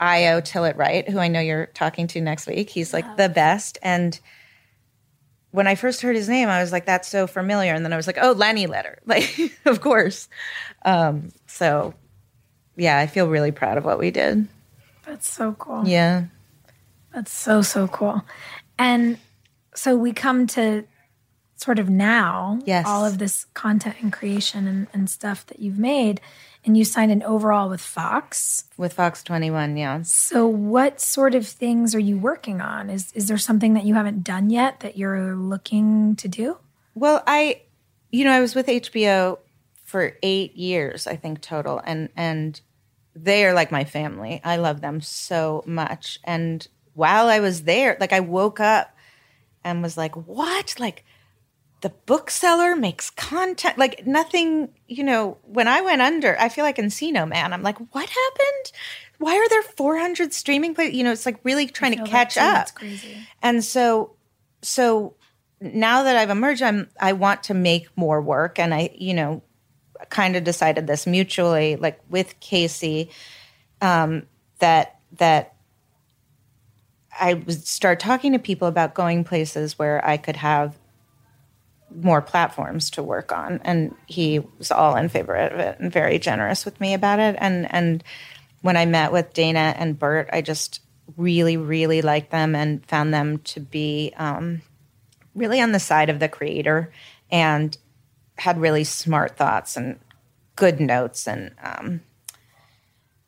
io tillett wright who i know you're talking to next week he's like the best and when I first heard his name, I was like, "That's so familiar," and then I was like, "Oh, Lenny Letter, like, of course." Um, so, yeah, I feel really proud of what we did. That's so cool. Yeah, That's so, so cool. And so we come to sort of now, Yes. all of this content and creation and, and stuff that you've made, and you signed an overall with Fox. with Fox Twenty One. Yeah, So what sort of things are you working on? Is is there something that you haven't done yet that you're looking to do? Well, I, you know, I was with HBO for eight years, I think total, and and they are like my family. I love them so much. And while I was there, like I woke up and was like, "What? Like the bookseller makes content? Like nothing." You know, when I went under, I feel like Encino Man. I'm like, "What happened? Why are there 400 streaming plays? You know, it's like really trying to feel that catch up." That's crazy. And so, so now that I've emerged, I'm I want to make more work, and I, you know, kind of decided this mutually, like with Casey, um, that that I would start talking to people about going places where I could have more platforms to work on, and he was all in favor of it and very generous with me about it. And and when I met with Dana and Bert, I just really, really liked them and found them to be um, really on the side of the creator and had really smart thoughts and good notes and um,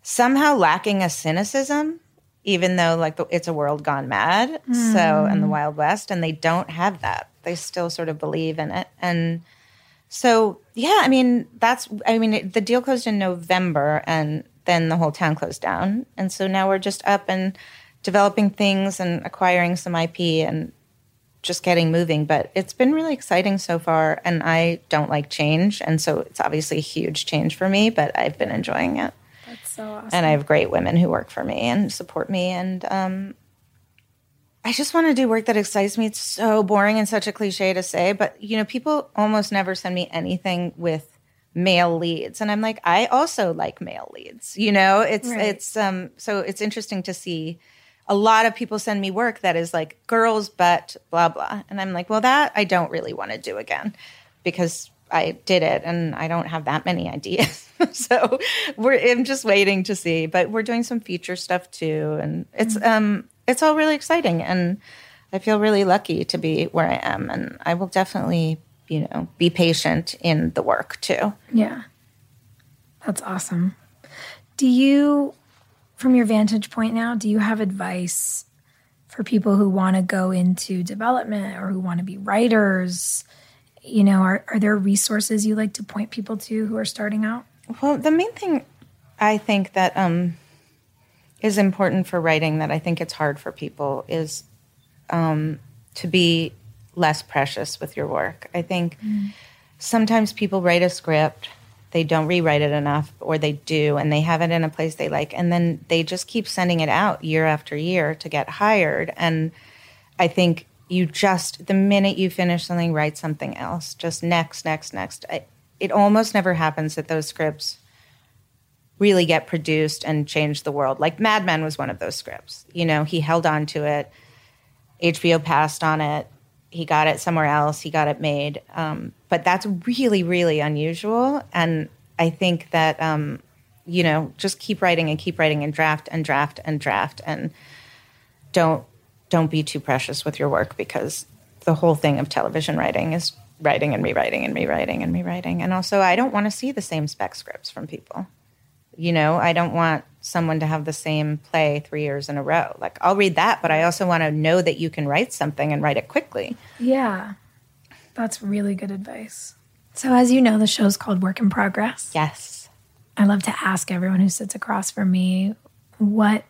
somehow lacking a cynicism, even though like the, it's a world gone mad. So and the mm. Wild West, and they don't have that. They still sort of believe in it and. So yeah, I mean that's I mean it, the deal closed in November, and then the whole town closed down, and so now we're just up and developing things and acquiring some IP and just getting moving. But it's been really exciting so far, and I don't like change, and so it's obviously a huge change for me, but I've been enjoying it, so awesome. and I have great women who work for me and support me, and um, I just want to do work that excites me. It's so boring and such a cliche to say, but you know, people almost never send me anything with male leads, and I'm like, I also like male leads. You know, it's Right. it's um so it's interesting to see. A lot of people send me work that is like girls, but blah blah, and I'm like, well, that I don't really want to do again because I did it and I don't have that many ideas. so we're I'm just waiting to see. But we're doing some feature stuff too. And it's um it's all really exciting and I feel really lucky to be where I am and I will definitely, you know, be patient in the work too. Yeah. That's awesome. Do you, from your vantage point now, do you have advice for people who want to go into development or who want to be writers? You know, are, are there resources you like to point people to who are starting out? Well, the main thing I think that um is important for writing that I think it's hard for people is um, to be less precious with your work. I think mm. sometimes people write a script, they don't rewrite it enough, or they do, and they have it in a place they like, and then they just keep sending it out year after year to get hired. And I think you just, the minute you finish something, write something else, just next, next, next. I, it almost never happens that those scripts really get produced and change the world. Like Mad Men was one of those scripts. You know, he held on to it. HBO passed on it. He got it somewhere else. He got it made. Um, but that's really, really unusual. And I think that, um, you know, just keep writing and keep writing and draft and draft and draft and don't don't be too precious with your work because the whole thing of television writing is writing and rewriting and rewriting and rewriting. And also, I don't want to see the same spec scripts from people. You know, I don't want someone to have the same play three years in a row. Like, I'll read that, but I also want to know that you can write something and write it quickly. Yeah. That's really good advice. So, as you know, the show's called Work in Progress. Yes. I love to ask everyone who sits across from me what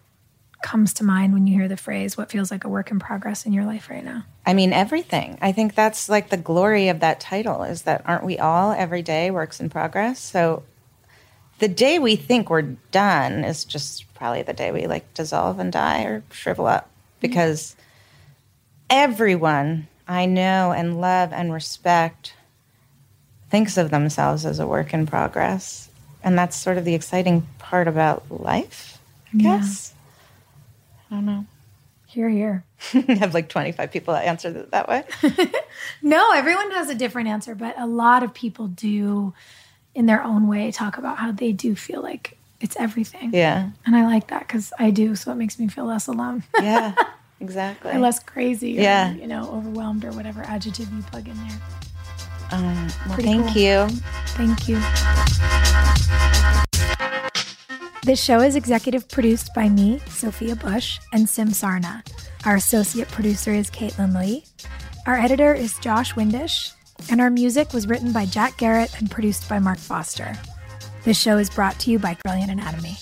comes to mind when you hear the phrase, what feels like a work in progress in your life right now? I mean, everything. I think that's like the glory of that title is that aren't we all every day works in progress? So the day we think we're done is just probably the day we like dissolve and die or shrivel up mm-hmm. because everyone I know and love and respect thinks of themselves as a work in progress. And that's sort of the exciting part about life, I guess. Yeah. I don't know. Here, here. I have like 25 people that answer it that way. no, everyone has a different answer, but a lot of people do in their own way talk about how they do feel like it's everything. Yeah. And I like that because I do, so it makes me feel less alone. yeah, exactly. or less crazy. Or, yeah. You know, overwhelmed or whatever adjective you plug in there. Um, well, thank cool. you. Thank you. This show is executive produced by me, Sophia Bush, and Sim Sarna. Our associate producer is Caitlin Lee. Our editor is Josh Windish, and our music was written by Jack Garratt and produced by Mark Foster. This show is brought to you by Brilliant Anatomy.